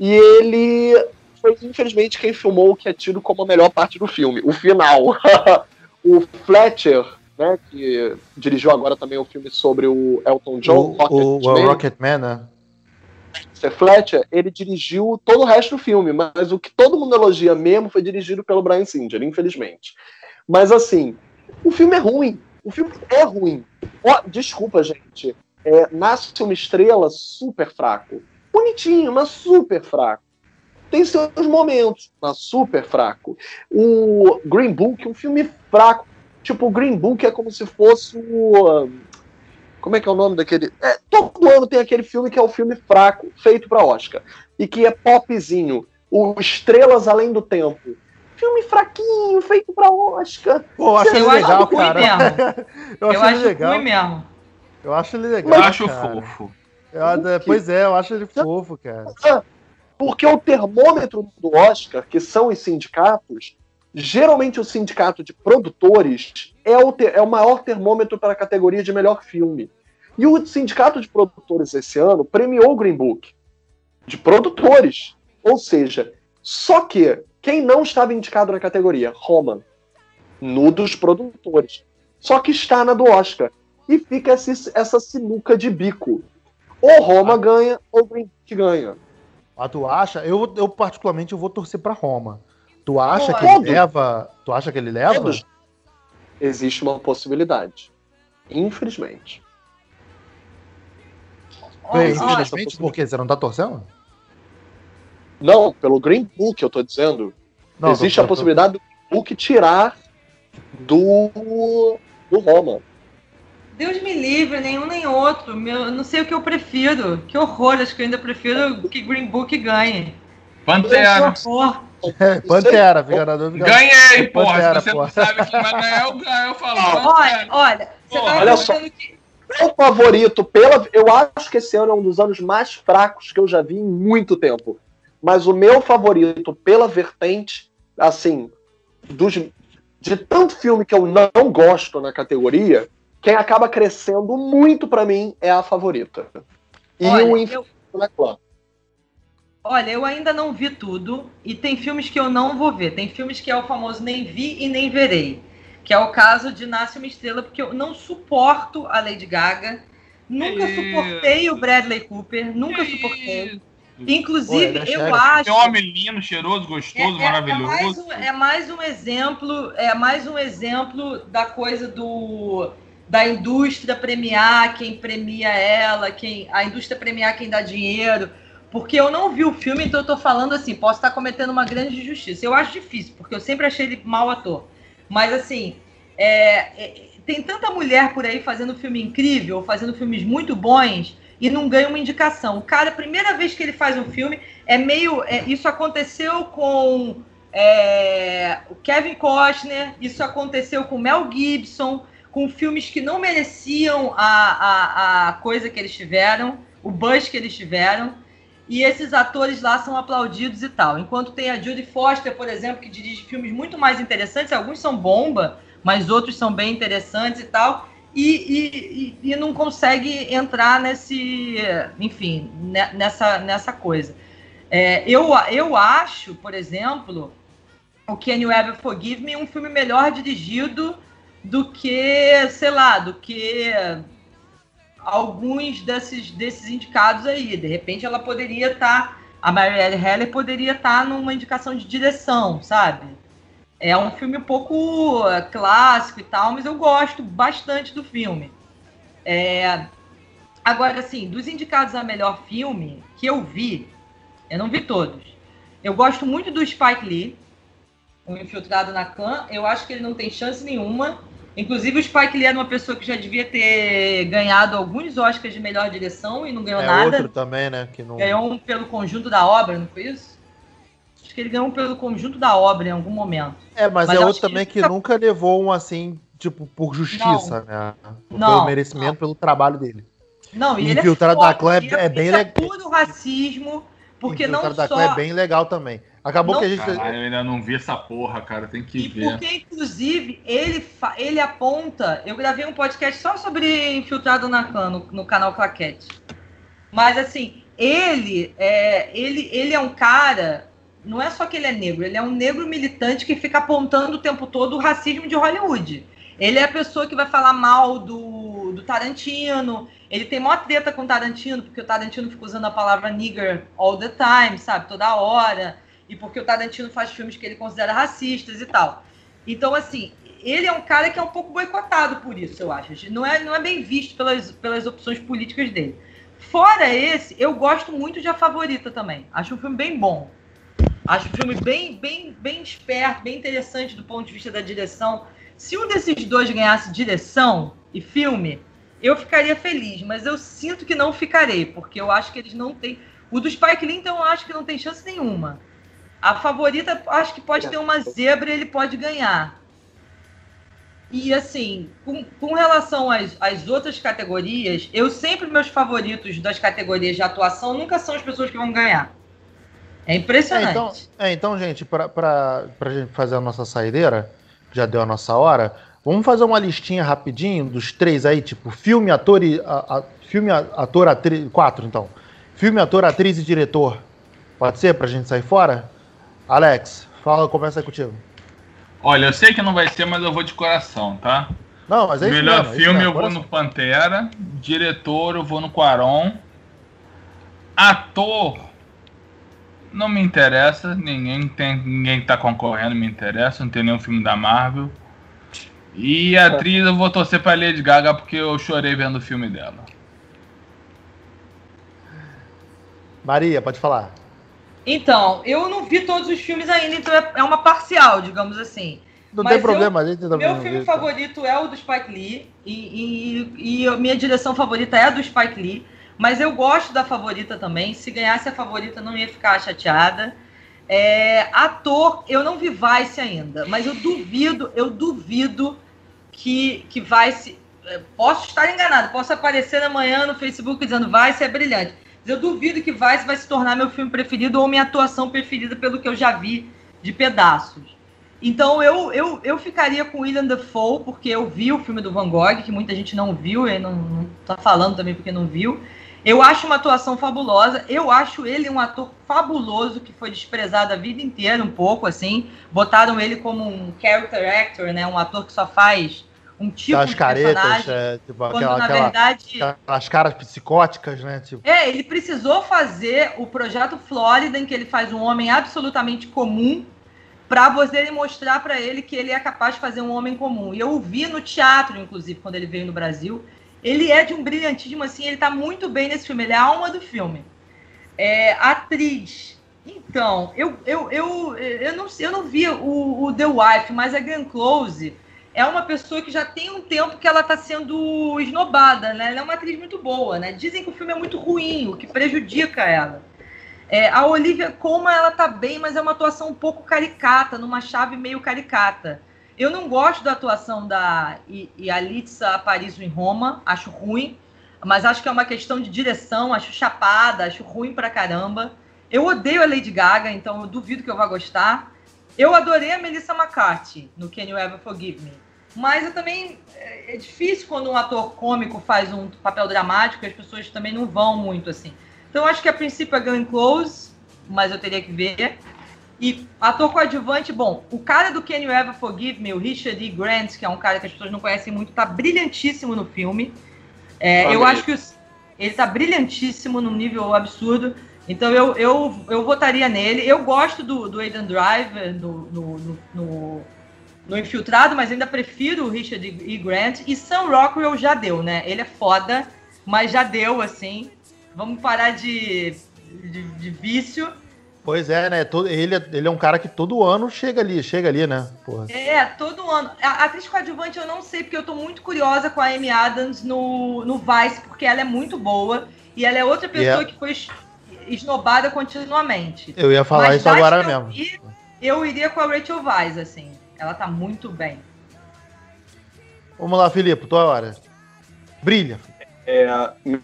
E ele foi, infelizmente, quem filmou o que é tido como a melhor parte do filme, o final. o Fletcher, né, que dirigiu agora também o filme sobre o Elton John, O, o, o Rocketman, né? Mr. Fletcher, ele dirigiu todo o resto do filme, mas o que todo mundo elogia mesmo foi dirigido pelo Brian Singer, infelizmente. Mas assim, o filme é ruim. O filme é ruim. Ó, desculpa, gente. É, Nasce uma estrela super fraco. Bonitinho, mas super fraco. Tem seus momentos, mas super fraco. O Green Book, um filme fraco. Tipo, o Green Book é como se fosse o. Como é que é o nome daquele. É, todo ano tem aquele filme que é o filme fraco, feito para Oscar. E que é popzinho. O Estrelas Além do Tempo. Filme fraquinho, feito pra Oscar. Pô, eu acho ele legal, cara. mesmo. Eu Eu acho legal. ruim mesmo. Eu acho ele legal. Eu acho cara. fofo. Eu pois é, eu acho ele fofo, cara. Porque o termômetro do Oscar, que são os sindicatos, geralmente o sindicato de produtores é o, te- é o maior termômetro para a categoria de melhor filme. E o sindicato de produtores esse ano premiou o Green Book de produtores. Ou seja, só que quem não estava indicado na categoria? Roma. No dos produtores. Só que está na do Oscar. E fica esse- essa sinuca de bico. Ou Roma ganha, ou Green Book ganha. Ah, tu acha? Eu, eu particularmente eu vou torcer pra Roma. Tu acha Pô, que ele leva? Tu acha que ele leva? Todos. Existe uma possibilidade. Infelizmente. Bem, Infelizmente, por quê? Você não tá torcendo? Não, pelo Green Book, eu tô dizendo. Não, existe tô- a tô- possibilidade do Green Book tirar do, do Roma. Deus me livre, nenhum nem outro. Meu, eu não sei o que eu prefiro. Que horror, acho que eu ainda prefiro que Green Book ganhe. Pantera. É, Pantera, dúvida. Ganhei, porra. Pantera, Se você porra. não sabe quem vai ganhar, eu ganho. Eu falo, Olha, Pantera. olha, você Porra, tá olha só. que. Meu favorito, pela, eu acho que esse ano é um dos anos mais fracos que eu já vi em muito tempo. Mas o meu favorito, pela vertente, assim, dos, de tanto filme que eu não gosto na categoria, quem acaba crescendo muito pra mim é a favorita. E Olha, o eu- Infinito na Clã. Olha, eu ainda não vi tudo e tem filmes que eu não vou ver. Tem filmes que é o famoso nem vi e nem verei. Que é o caso de Nasce uma Estrela, porque eu não suporto a Lady Gaga. Nunca Que suportei o Bradley Cooper, nunca Que suportei. isso? Inclusive, Pô, eu sério. acho. Tem um homem lindo, cheiroso, gostoso, É- é- maravilhoso. É mais, um, é mais um exemplo, é mais um exemplo da coisa do da indústria premiar quem premia ela, quem a indústria premiar quem dá dinheiro. Porque eu não vi o filme, então eu tô falando assim, posso estar cometendo uma grande injustiça. Eu acho difícil, porque eu sempre achei ele mau ator. Mas assim, é, é, tem tanta mulher por aí fazendo filme incrível, fazendo filmes muito bons e não ganha uma indicação. O cara, a primeira vez que ele faz um filme, é meio. é, isso aconteceu com é, o Kevin Costner, isso aconteceu com Mel Gibson, com filmes que não mereciam a, a, a coisa que eles tiveram, o buzz que eles tiveram. E esses atores lá são aplaudidos e tal. Enquanto tem a Judy Foster, por exemplo, que dirige filmes muito mais interessantes, alguns são bomba, mas outros são bem interessantes e tal. E, e, e, e não consegue entrar nesse, enfim, ne- nessa, nessa coisa. É, eu, eu acho, por exemplo, o Can You Ever Forgive Me um filme melhor dirigido do que, sei lá, do que alguns desses, desses indicados aí. De repente ela poderia estar, a Marielle Heller poderia estar numa indicação de direção, sabe? É um filme um pouco é, clássico e tal, mas eu gosto bastante do filme. É, Agora, assim, dos indicados a melhor filme que eu vi, eu não vi todos. Eu gosto muito do Spike Lee, o Infiltrado na Clã. Eu acho que ele não tem chance nenhuma. Inclusive, o Spike Lee era uma pessoa que já devia ter ganhado alguns Oscars de melhor direção e não ganhou É nada. outro também, né? Que não... Ganhou um pelo conjunto da obra, não foi isso? Acho que ele ganhou um pelo conjunto da obra em algum momento. É, mas, Mas é outro que também que isso- nunca levou um assim, tipo, por justiça, né? Não, pelo merecimento, pelo trabalho dele. Não, e ele Infiltrado é da Clã é- é bem isso legal. puro racismo, porque não Infiltrado da só... Clã é bem legal também. Acabou Não- que a gente. Caralho, eu ainda não vi essa porra, cara. Tem que E ver. porque, inclusive, ele, fa- ele aponta. Eu gravei um podcast só sobre infiltrado na clã no, no canal Claquete. Mas, assim, ele é, ele, ele é um cara. Não é só que ele é negro, ele é um negro militante que fica apontando o tempo todo o racismo de Hollywood. Ele é a pessoa que vai falar mal do, do Tarantino. Ele tem maior treta com o Tarantino, porque o Tarantino fica usando a palavra nigger all the time, sabe? Toda hora. E porque o Tarantino faz filmes que ele considera racistas e tal. Então, assim, ele é um cara que é um pouco boicotado por isso, eu acho. Não é, não é bem visto pelas, pelas opções políticas dele. Fora esse, eu gosto muito de A Favorita também. Acho um filme bem bom. Acho um filme bem, bem, bem esperto, bem interessante do ponto de vista da direção. Se um desses dois ganhasse direção e filme, eu ficaria feliz, mas eu sinto que não ficarei, porque eu acho que eles não têm. O do Spike então, eu acho que não tem chance nenhuma. A favorita, acho que pode ter uma zebra e ele pode ganhar. E assim, com, com relação às, às outras categorias, eu sempre, meus favoritos das categorias de atuação nunca são as pessoas que vão ganhar. É impressionante. É, então, é, então gente, para a gente fazer a nossa saideira, já deu a nossa hora, vamos fazer uma listinha rapidinho dos três aí, tipo, filme, ator e. A, a, filme, ator, atriz. Quatro, então. Filme, ator, atriz e diretor. Pode ser pra gente sair fora? Alex, fala, começa aí contigo. Olha, eu sei que não vai ser, mas eu vou de coração, tá? Não, mas é Melhor mesmo, é filme mesmo, eu vou no Pantera. Diretor eu vou no Quaron. Ator não me interessa. Ninguém tem, ninguém que tá concorrendo me interessa. Não tem nenhum filme da Marvel. E atriz eu vou torcer pra Lady Gaga porque eu chorei vendo o filme dela. Maria, pode falar. Então, eu não vi todos os filmes ainda, então é, é uma parcial, digamos assim. Não Mas tem eu- problema, a gente também Meu não filme tá? favorito é o do Spike Lee e, e, e minha direção favorita é a do Spike Lee, mas eu gosto da favorita também. Se ganhasse a favorita, não ia ficar chateada. É, ator, eu não vi Vice ainda, mas eu duvido, eu duvido que, que Vice. é, Posso estar enganado, posso aparecer amanhã no Facebook dizendo Vice é brilhante. Mas eu duvido que Vice vai se tornar meu filme preferido ou minha atuação preferida pelo que eu já vi de pedaços. Então eu, eu, eu ficaria com William Dafoe, porque eu vi o filme do Van Gogh, que muita gente não viu, e não, não tá falando também porque não viu. Eu acho uma atuação fabulosa, eu acho ele um ator fabuloso, que foi desprezado a vida inteira um pouco, assim. Botaram ele como um character actor, né? Um ator que só faz um tipo Aquelas de caretas, personagem, é, tipo, quando aquela, na aquela- verdade... aquelas caras psicóticas, né? Tipo, É, ele precisou fazer o projeto Flórida, em que ele faz um homem absolutamente comum, para você mostrar para ele que ele é capaz de fazer um homem comum. E eu o vi no teatro, inclusive, quando ele veio no Brasil. Ele é de um brilhantismo, assim, ele tá muito bem nesse filme, ele é a alma do filme. É, atriz. Então, eu, eu, eu, eu, não, eu não vi o, o The Wife, mas a Glenn Close é uma pessoa que já tem um tempo que ela está sendo esnobada, né? Ela é uma atriz muito boa, né? Dizem que o filme é muito ruim, o que prejudica ela. É, a Olivia Colman, ela tá bem, mas é uma atuação um pouco caricata, numa chave meio caricata. Eu não gosto da atuação da Yalitza Aparicio em Roma, acho ruim, mas acho que é uma questão de direção, acho chapada, acho ruim pra caramba. Eu odeio a Lady Gaga, então eu duvido que eu vá gostar. Eu adorei a Melissa McCarthy no Can You Ever Forgive Me. Mas eu também. É é difícil quando um ator cômico faz um papel dramático, as pessoas também não vão muito assim. Então eu acho que a princípio é Glenn Close, mas eu teria que ver. E ator coadjuvante, bom, o cara do Can You Ever Forgive Me, o Richard E. Grant, que é um cara que as pessoas não conhecem muito, tá brilhantíssimo no filme. É, eu acho que os- ele tá brilhantíssimo num nível absurdo. Então eu, eu, eu votaria nele. Eu gosto do, do Aidan Driver no, no, no- no Infiltrado, mas ainda prefiro o Richard E. Grant. E Sam Rockwell já deu, né? Ele é foda, mas já deu, assim. Vamos parar de, de, de vício. pois é, né? Todo, ele, é- ele é um cara que todo ano chega ali, chega ali, né? Porra. É, todo ano. A atriz coadjuvante eu não sei, porque eu tô muito curiosa com a Amy Adams no, no Vice, porque ela é muito boa. E ela é outra pessoa é- que foi es- esnobada continuamente. Eu ia falar Mas isso agora que eu mesmo. vi, eu iria com a Rachel Weisz, assim. Ela tá muito bem. Vamos lá, Filipe, tua hora. Brilha. É,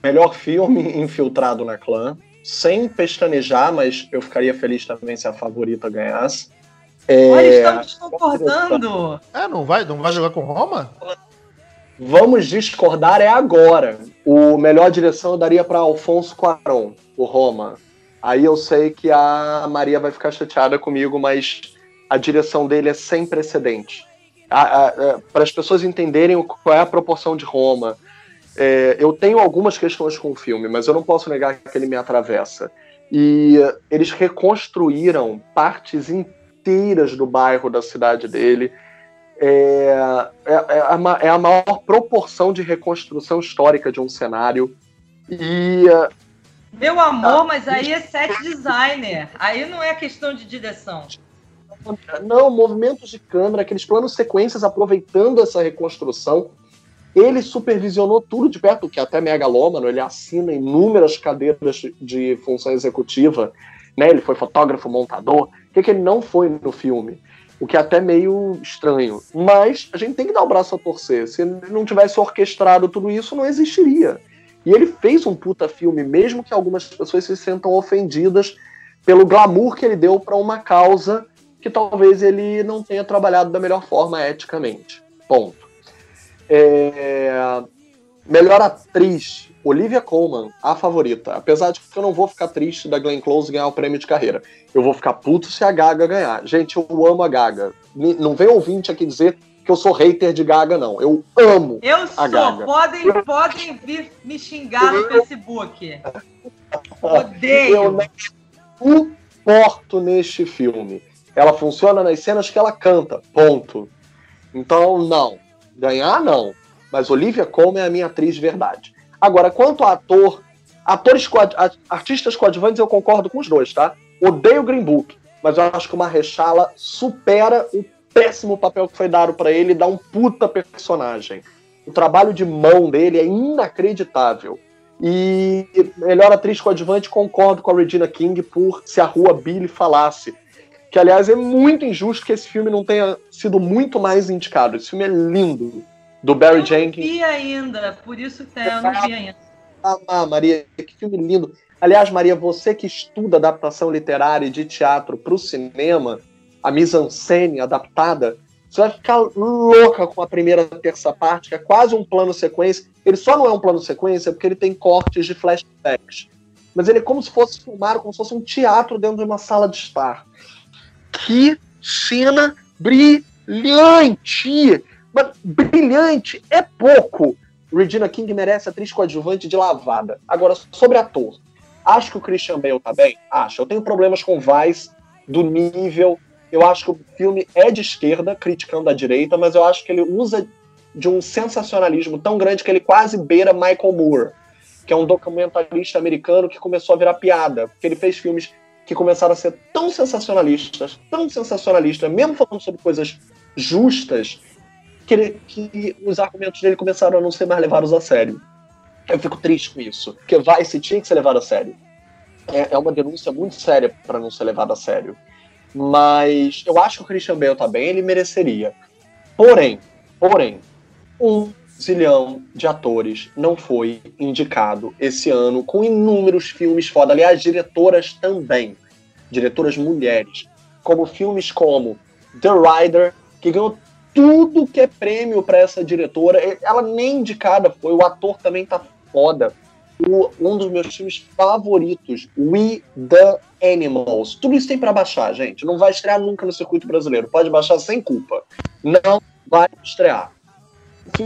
melhor filme infiltrado na clã. Sem pestanejar, mas eu ficaria feliz também se a favorita ganhasse. É, Olha, estamos concordando. É, não vai, não vai jogar com Roma? Vamos discordar é agora. O melhor direção eu daria para Alfonso Cuarón, o Roma. Aí eu sei que a Maria vai ficar chateada comigo, mas a direção dele é sem precedente. Para as pessoas entenderem qual é a proporção de Roma, é, eu tenho algumas questões com o filme, mas eu não posso negar que ele me atravessa. E eles reconstruíram partes inteiras do bairro, da cidade dele. É, é, é, a, é a maior proporção de reconstrução histórica de um cenário. E meu amor, mas aí é set designer. Aí não é questão de direção. Não, movimentos de câmera, aqueles planos sequências aproveitando essa reconstrução. Ele supervisionou tudo de perto, que é até megalômano, ele assina inúmeras cadeiras de função executiva, né? Ele foi fotógrafo, montador. O que, que ele não foi no filme? O que é até meio estranho. Mas a gente tem que dar o braço a torcer. Se ele não tivesse orquestrado tudo isso, não existiria. E ele fez um puta filme, mesmo que algumas pessoas se sentam ofendidas pelo glamour que ele deu para uma causa que talvez ele não tenha trabalhado da melhor forma eticamente. Ponto. É... Melhor atriz, Olivia Colman, a favorita. Apesar de que eu não vou ficar triste da Glenn Close ganhar o prêmio de carreira. Eu vou ficar puto se a Gaga ganhar. Gente, eu amo a Gaga. Não vem ouvinte aqui dizer que eu sou hater de Gaga, não. Eu amo eu a sou. Gaga. Podem, podem vir me xingar no Facebook. Odeio. Eu não suporto neste filme. Ela funciona nas cenas que ela canta, ponto. Então, não. Ganhar, não. Mas Olivia Colman é a minha atriz de verdade. Agora, quanto a ator, atores, artistas coadjuvantes, eu concordo com os dois, tá? Odeio Green Book, mas eu acho que o Marrechala supera o péssimo papel que foi dado para ele, dá um puta personagem. O trabalho de mão dele é inacreditável. E melhor atriz coadjuvante, concordo com a Regina King por Se a Rua Billy Falasse. Que, aliás, é muito injusto que esse filme não tenha sido muito mais indicado. Esse filme é lindo. Do Barry eu Jenkins. Eu não vi ainda, por isso que eu não vi ainda. Ah, Maria, que filme lindo. Aliás, Maria, você que estuda adaptação literária e de teatro para o cinema, a mise-en-scène adaptada, você vai ficar louca com a primeira terça parte, que é quase um plano sequência. Ele só não é um plano sequência porque ele tem cortes de flashbacks. Mas ele é como se fosse filmado, como se fosse um teatro dentro de uma sala de estar. Que cena brilhante! Mas brilhante é pouco. Regina King merece atriz coadjuvante de lavada. Agora, sobre ator. Acho que o Christian Bale tá bem? Acho. Eu tenho problemas com Vice do nível eu acho que o filme é de esquerda, criticando a direita, mas eu acho que ele usa de um sensacionalismo tão grande que ele quase beira Michael Moore, que é um documentarista americano que começou a virar piada, porque ele fez filmes que começaram a ser tão sensacionalistas, tão sensacionalistas, mesmo falando sobre coisas justas, que, ele, que os argumentos dele começaram a não ser mais levados a sério. Eu fico triste com isso, porque Vice tinha que ser levado a sério. É, é uma denúncia muito séria para não ser levado a sério. Mas eu acho que o Christian Bale tá bem, ele mereceria. Porém, porém, um zilhão de atores não foi indicado esse ano com inúmeros filmes foda. Aliás, diretoras também. Diretoras mulheres. Como filmes como The Rider, que ganhou tudo que é prêmio para essa diretora. Ela nem indicada foi, o ator também tá foda o, um dos meus filmes favoritos, We the Animals. Tudo isso tem para baixar, gente. Não vai estrear nunca no circuito brasileiro. Pode baixar sem culpa. Não vai estrear.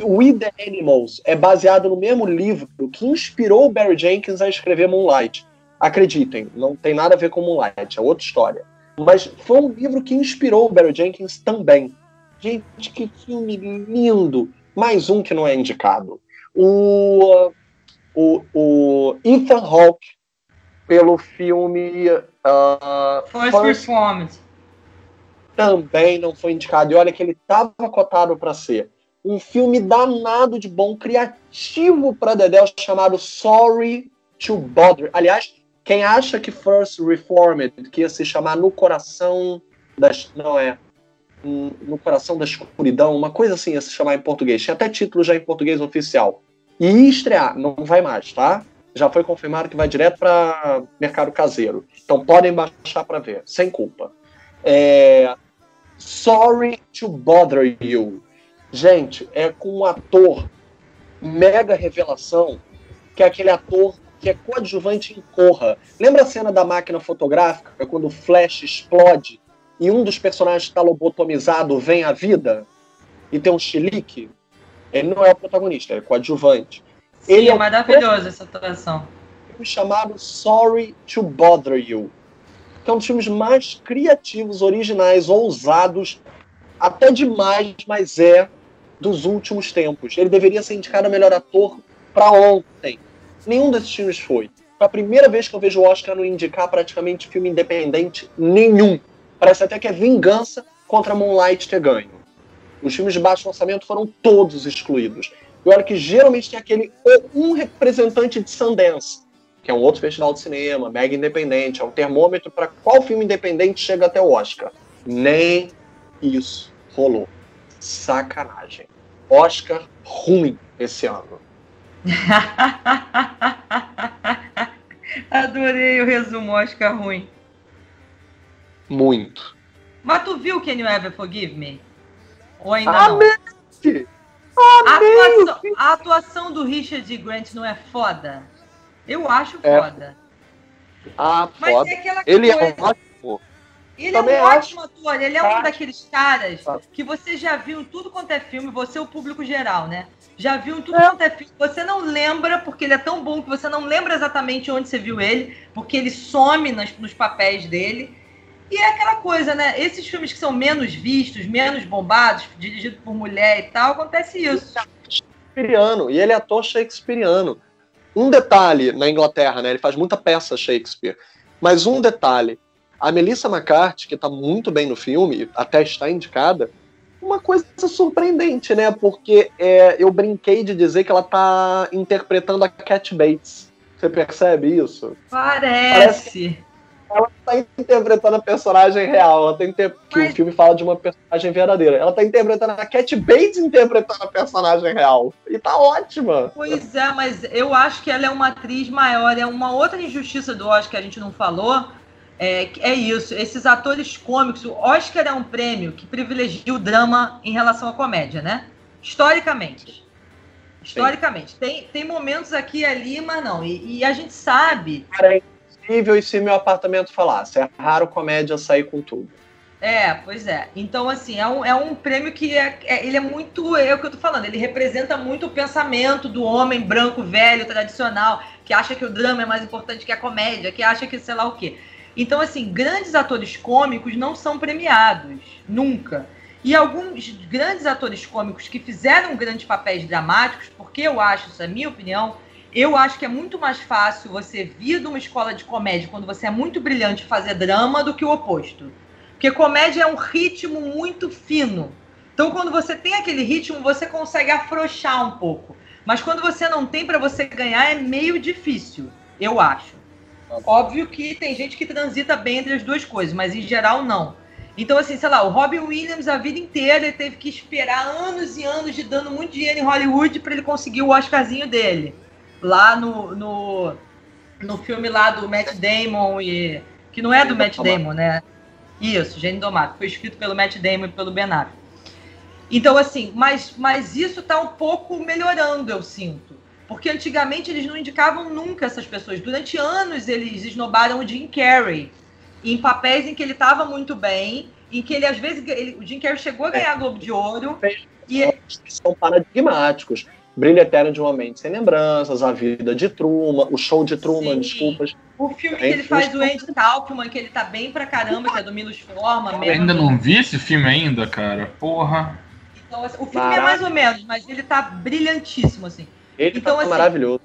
We the Animals é baseado no mesmo livro que inspirou o Barry Jenkins a escrever Moonlight. Acreditem, não tem nada a ver com Moonlight, é outra história. Mas foi um livro que inspirou o Barry Jenkins também. Gente, que filme lindo! Mais um que não é indicado. O o, o Ethan Hawke pelo filme uh, First, First. Também não foi indicado. E olha que ele estava cotado para ser um filme danado de bom, criativo para Dedel, chamado Sorry to Bother. Aliás, quem acha que First Reformed, que ia se chamar No Coração das. Não é. No Coração da Escuridão, uma coisa assim ia se chamar em português. Tinha até título já em português oficial. E estrear, não vai mais, tá? Já foi confirmado que vai direto para mercado caseiro. Então podem baixar para ver, sem culpa. É... Sorry to Bother You. Gente, é com um ator mega revelação, que é aquele ator que é coadjuvante em Corra. Lembra a cena da máquina fotográfica, quando o flash explode e um dos personagens que está lobotomizado vem à vida e tem um chilique? Ele não é o protagonista, ele é coadjuvante. Sim, Ele é é maravilhoso essa atuação. filme chamado Sorry to Bother You, que é um dos filmes mais criativos, originais, ousados, até demais, mas é dos últimos tempos. Ele deveria ser indicado a melhor ator para ontem. Nenhum desses filmes foi. Foi a primeira vez que eu vejo o Oscar não indicar praticamente filme independente nenhum. Parece até que é vingança contra Moonlight ter ganho. Os filmes de baixo orçamento foram todos excluídos. E olha que geralmente tem aquele um representante de Sundance, que é um outro festival de cinema, mega independente, é um termômetro para qual filme independente chega até o Oscar. Nem isso rolou. Sacanagem. Oscar ruim esse ano. Adorei o resumo Oscar ruim. Muito. Mas tu viu Can You Ever Forgive Me? Ou ainda Ah, não? Amei! A atuação, a atuação do Richard Grant não é foda? Eu acho É. foda. Ah, Mas foda. é aquela Ele é coisa. um Ele é Também um acho. ótimo ator, ele é um Acho. daqueles caras Acho. que você já viu em tudo quanto é filme, você é o público geral, né? Já viu em tudo É. quanto é filme, você não lembra, porque ele é tão bom que você não lembra exatamente onde você viu ele, porque ele some nas- nos papéis dele. E é aquela coisa, né? Esses filmes que são menos vistos, menos bombados, dirigidos por mulher e tal, acontece isso. Shakespeareano. E ele é ator shakespeareano. Um detalhe na Inglaterra, né? Ele faz muita peça Shakespeare. Mas um detalhe. A Melissa McCarthy, que tá muito bem no filme, até está indicada, uma coisa surpreendente, né? Porque é, eu brinquei de dizer que ela tá interpretando a Cat Bates. Você percebe isso? Parece. Ela tá interpretando a personagem real. Ela tá inter... Que Mas- o filme fala de uma personagem verdadeira. Ela tá interpretando a Cat Bates interpretando a personagem real. E tá ótima. Pois é, mas eu acho que ela é uma atriz maior. É uma outra injustiça do Oscar que a gente não falou. É, é isso, esses atores cômicos. O Oscar é um prêmio que privilegia o drama em relação à comédia, né? Historicamente. Historicamente. Tem, tem momentos aqui e ali, mas não. E, e a gente sabe. Cara, é impossível e se meu apartamento falasse. É raro comédia sair com tudo. É, pois é. Então, assim, é um, é um prêmio que é, é- ele é muito. É o que eu tô falando, ele representa muito o pensamento do homem branco, velho, tradicional, que acha que o drama é mais importante que a comédia, que acha que sei lá o quê. Então, assim, grandes atores cômicos não são premiados, nunca. E alguns grandes atores cômicos que fizeram grandes papéis dramáticos, porque eu acho, isso é minha opinião, eu acho que é muito mais fácil você vir de uma escola de comédia quando você é muito brilhante fazer drama do que o oposto. Porque comédia é um ritmo muito fino. Então, quando você tem aquele ritmo, você consegue afrouxar um pouco. Mas quando você não tem, para você ganhar, é meio difícil, eu acho. Óbvio que tem gente que transita bem entre as duas coisas, mas em geral não. Então, assim, sei lá, o Robin Williams a vida inteira ele teve que esperar anos e anos de dando muito dinheiro em Hollywood para ele conseguir o Oscarzinho dele. Lá no, no, no filme lá do Matt Damon e. Que não é do Matt Damon, né? Isso, Gênio Domado. Foi escrito pelo Matt Damon e pelo Ben Affleck. Então, assim, mas, mas isso tá um pouco melhorando, eu sinto. Porque antigamente eles não indicavam nunca essas pessoas. Durante anos eles esnobaram o Jim Carrey em papéis em que ele estava muito bem, em que ele às vezes ele- o Jim Carrey chegou a ganhar Globo de Ouro e São paradigmáticos. Brilho Eterno de uma Mente Sem Lembranças, A Vida de Truman, O Show de Truman, Sim. desculpas. o filme que É ele faz do. Andy Kaufman, que ele tá bem pra caramba, que é do Milos Forma Eu mesmo. ainda não vi esse filme ainda, cara. Porra. Então, assim, o filme é mais ou menos, mas ele tá brilhantíssimo, assim. Ele Então, tá assim, maravilhoso.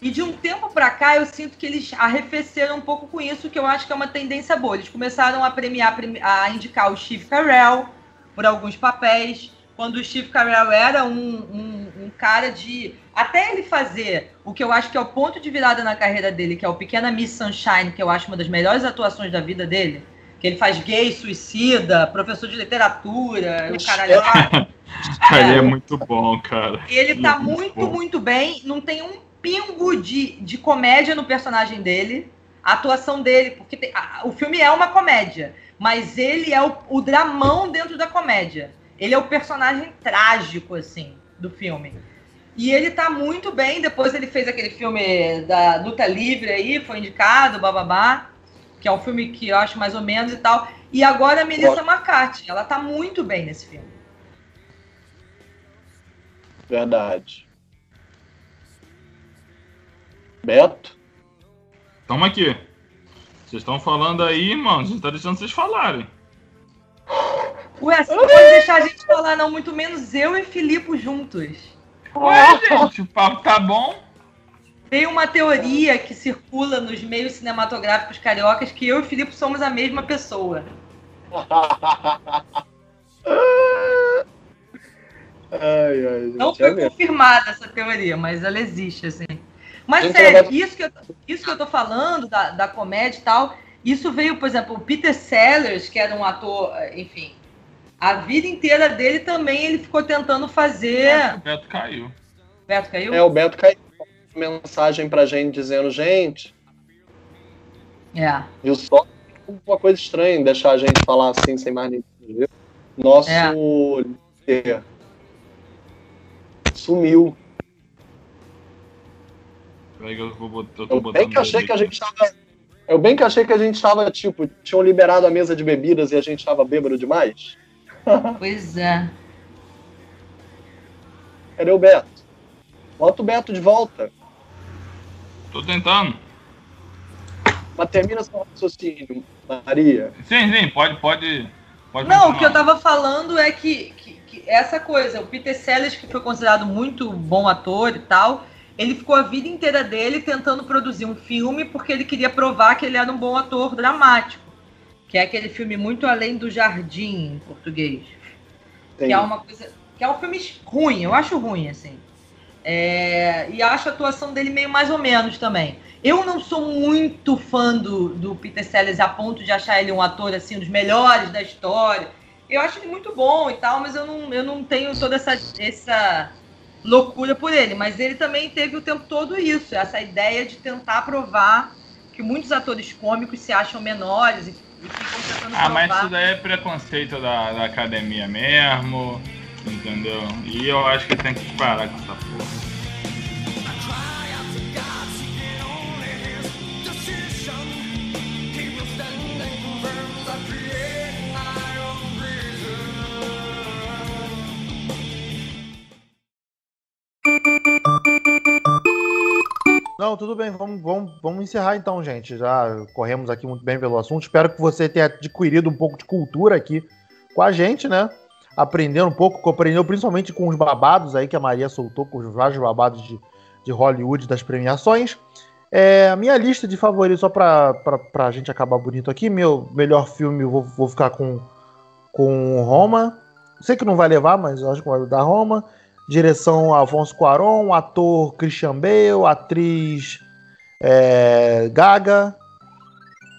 E de um tempo pra cá, eu sinto que eles arrefeceram um pouco com isso, que eu acho que é uma tendência boa. Eles começaram a premiar, premi- a indicar o Steve Carell por alguns papéis, quando o Steve Carell era um, um, um cara de... Até ele fazer o que eu acho que é o ponto de virada na carreira dele, que é o Pequena Miss Sunshine, que eu acho uma das melhores atuações da vida dele, que ele faz gay, suicida, professor de literatura, o caralho... Ele é muito bom, cara. Ele tá Muito muito, muito bem. Não tem um pingo de, de comédia no personagem dele. A atuação dele, porque tem- a- o filme é uma comédia, mas ele é o, o dramão dentro da comédia. Ele é o personagem trágico, assim, do filme. E ele tá muito bem. Depois ele fez aquele filme da Luta Livre aí, foi indicado, bababá. Que é um filme que eu acho mais ou menos e tal. E agora a Melissa McCarthy, ela tá muito bem nesse filme. Verdade. Beto? Tamo aqui. Vocês estão falando aí, mano. A gente tá deixando vocês falarem. Ué, você não pode deixar a gente falar, não, muito menos eu e Filipe juntos. Ué, gente, o papo tá bom. Tem uma teoria que circula nos meios cinematográficos cariocas que eu e Filipe somos a mesma pessoa. ai, ai, gente, Não é foi mesmo. confirmada essa teoria, mas ela existe, assim. Mas Gente, sério, vai- isso que, eu, isso que eu tô falando da, da comédia e tal, isso veio, por exemplo, o Peter Sellers, que era um ator, enfim, a vida inteira dele também ele ficou tentando fazer. O Beto caiu. Beto caiu? É, o Beto caiu mensagem pra gente dizendo, gente, É. viu só? Uma coisa estranha em deixar a gente falar assim sem mais ninguém. Nosso É. líder sumiu. Peraí que eu, vou botar, eu tô Eu botando bem que achei que a gente tava. Eu bem que achei que a gente tava, tipo, tinham liberado a mesa de bebidas e a gente tava bêbado demais. Pois é. Cadê o Beto? Bota o Beto de volta. Tô tentando. Mas termina seu raciocínio, Maria. Sim, sim, pode, pode. pode Não, o continuar. que eu tava falando é que, que- que essa coisa, o Peter Sellers, que foi considerado muito bom ator e tal, ele ficou a vida inteira dele tentando produzir um filme porque ele queria provar que ele era um bom ator dramático. Que é aquele filme Muito Além do Jardim, em português. Tem- Que é uma coisa. Que é um filme ruim, eu acho ruim, assim. É, e acho a atuação dele meio mais ou menos também. Eu não sou muito fã do, do Peter Sellers a ponto de achar ele um ator assim, um dos melhores da história. Eu acho ele muito bom e tal, mas eu não, eu não tenho toda essa, essa loucura por ele. Mas ele também teve o tempo todo isso, essa ideia de tentar provar que muitos atores cômicos se acham menores e, e ficam tentando Ah, mas provar. isso daí é preconceito da, da academia mesmo, entendeu? E eu acho que tem que parar com essa porra. Não, tudo bem, vamos, vamos, vamos encerrar então, gente. Já corremos aqui muito bem pelo assunto. Espero que você tenha adquirido um pouco de cultura aqui com a gente, né? Aprendendo um pouco, compreendeu principalmente com os babados aí que a Maria soltou, com os vários babados de, de Hollywood das premiações. É, a minha lista de favoritos, só pra, pra, pra gente acabar bonito aqui, meu melhor filme, vou, vou ficar com, com Roma. Sei que não vai levar, mas acho que vai dar Roma. Direção Afonso Cuarón, ator Christian Bale, atriz é, Gaga.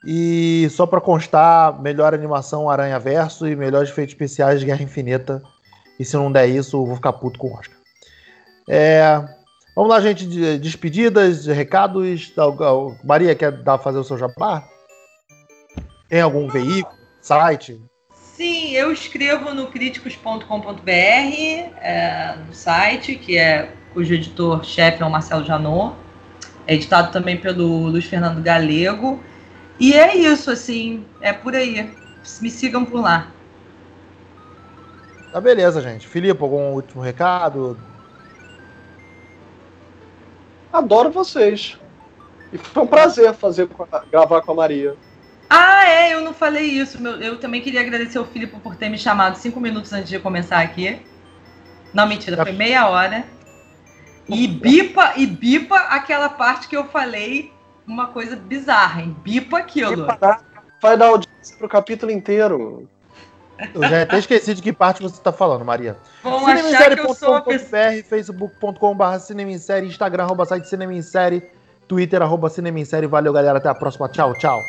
E só pra constar, melhor animação Aranha Verso e melhores efeitos especiais de Guerra Infinita. E se não der isso, eu vou ficar puto com o Oscar. É, vamos lá, gente, de despedidas, recados. Maria, quer dar, fazer o seu jabá? Tem algum veículo, site? Sim, eu escrevo no críticos.com.br, é, no site, que é cujo editor-chefe é o Marcelo Janot. É editado também pelo Luiz Fernando Galego. E é isso, assim, é por aí. Me sigam por lá. Tá beleza, gente. Filipe, algum último recado? Adoro vocês. E foi um prazer fazer gravar com a Maria. Ah, é, eu não falei isso. meu- eu também queria agradecer ao Filipe por ter me chamado cinco minutos antes de começar aqui. Não, mentira, foi meia hora. E bipa, e bipa aquela parte que eu falei uma coisa bizarra, hein? Bipa aquilo. Vai dar audiência pro capítulo inteiro. Eu já até esqueci de que parte você tá falando, Maria. Vão achar que eu sou pessoa. Facebook.com.br, cinemissérie, instagram, arroba site cinemissérie, twitter, arroba cinemissérie. Valeu, galera. Até a próxima. Tchau, tchau.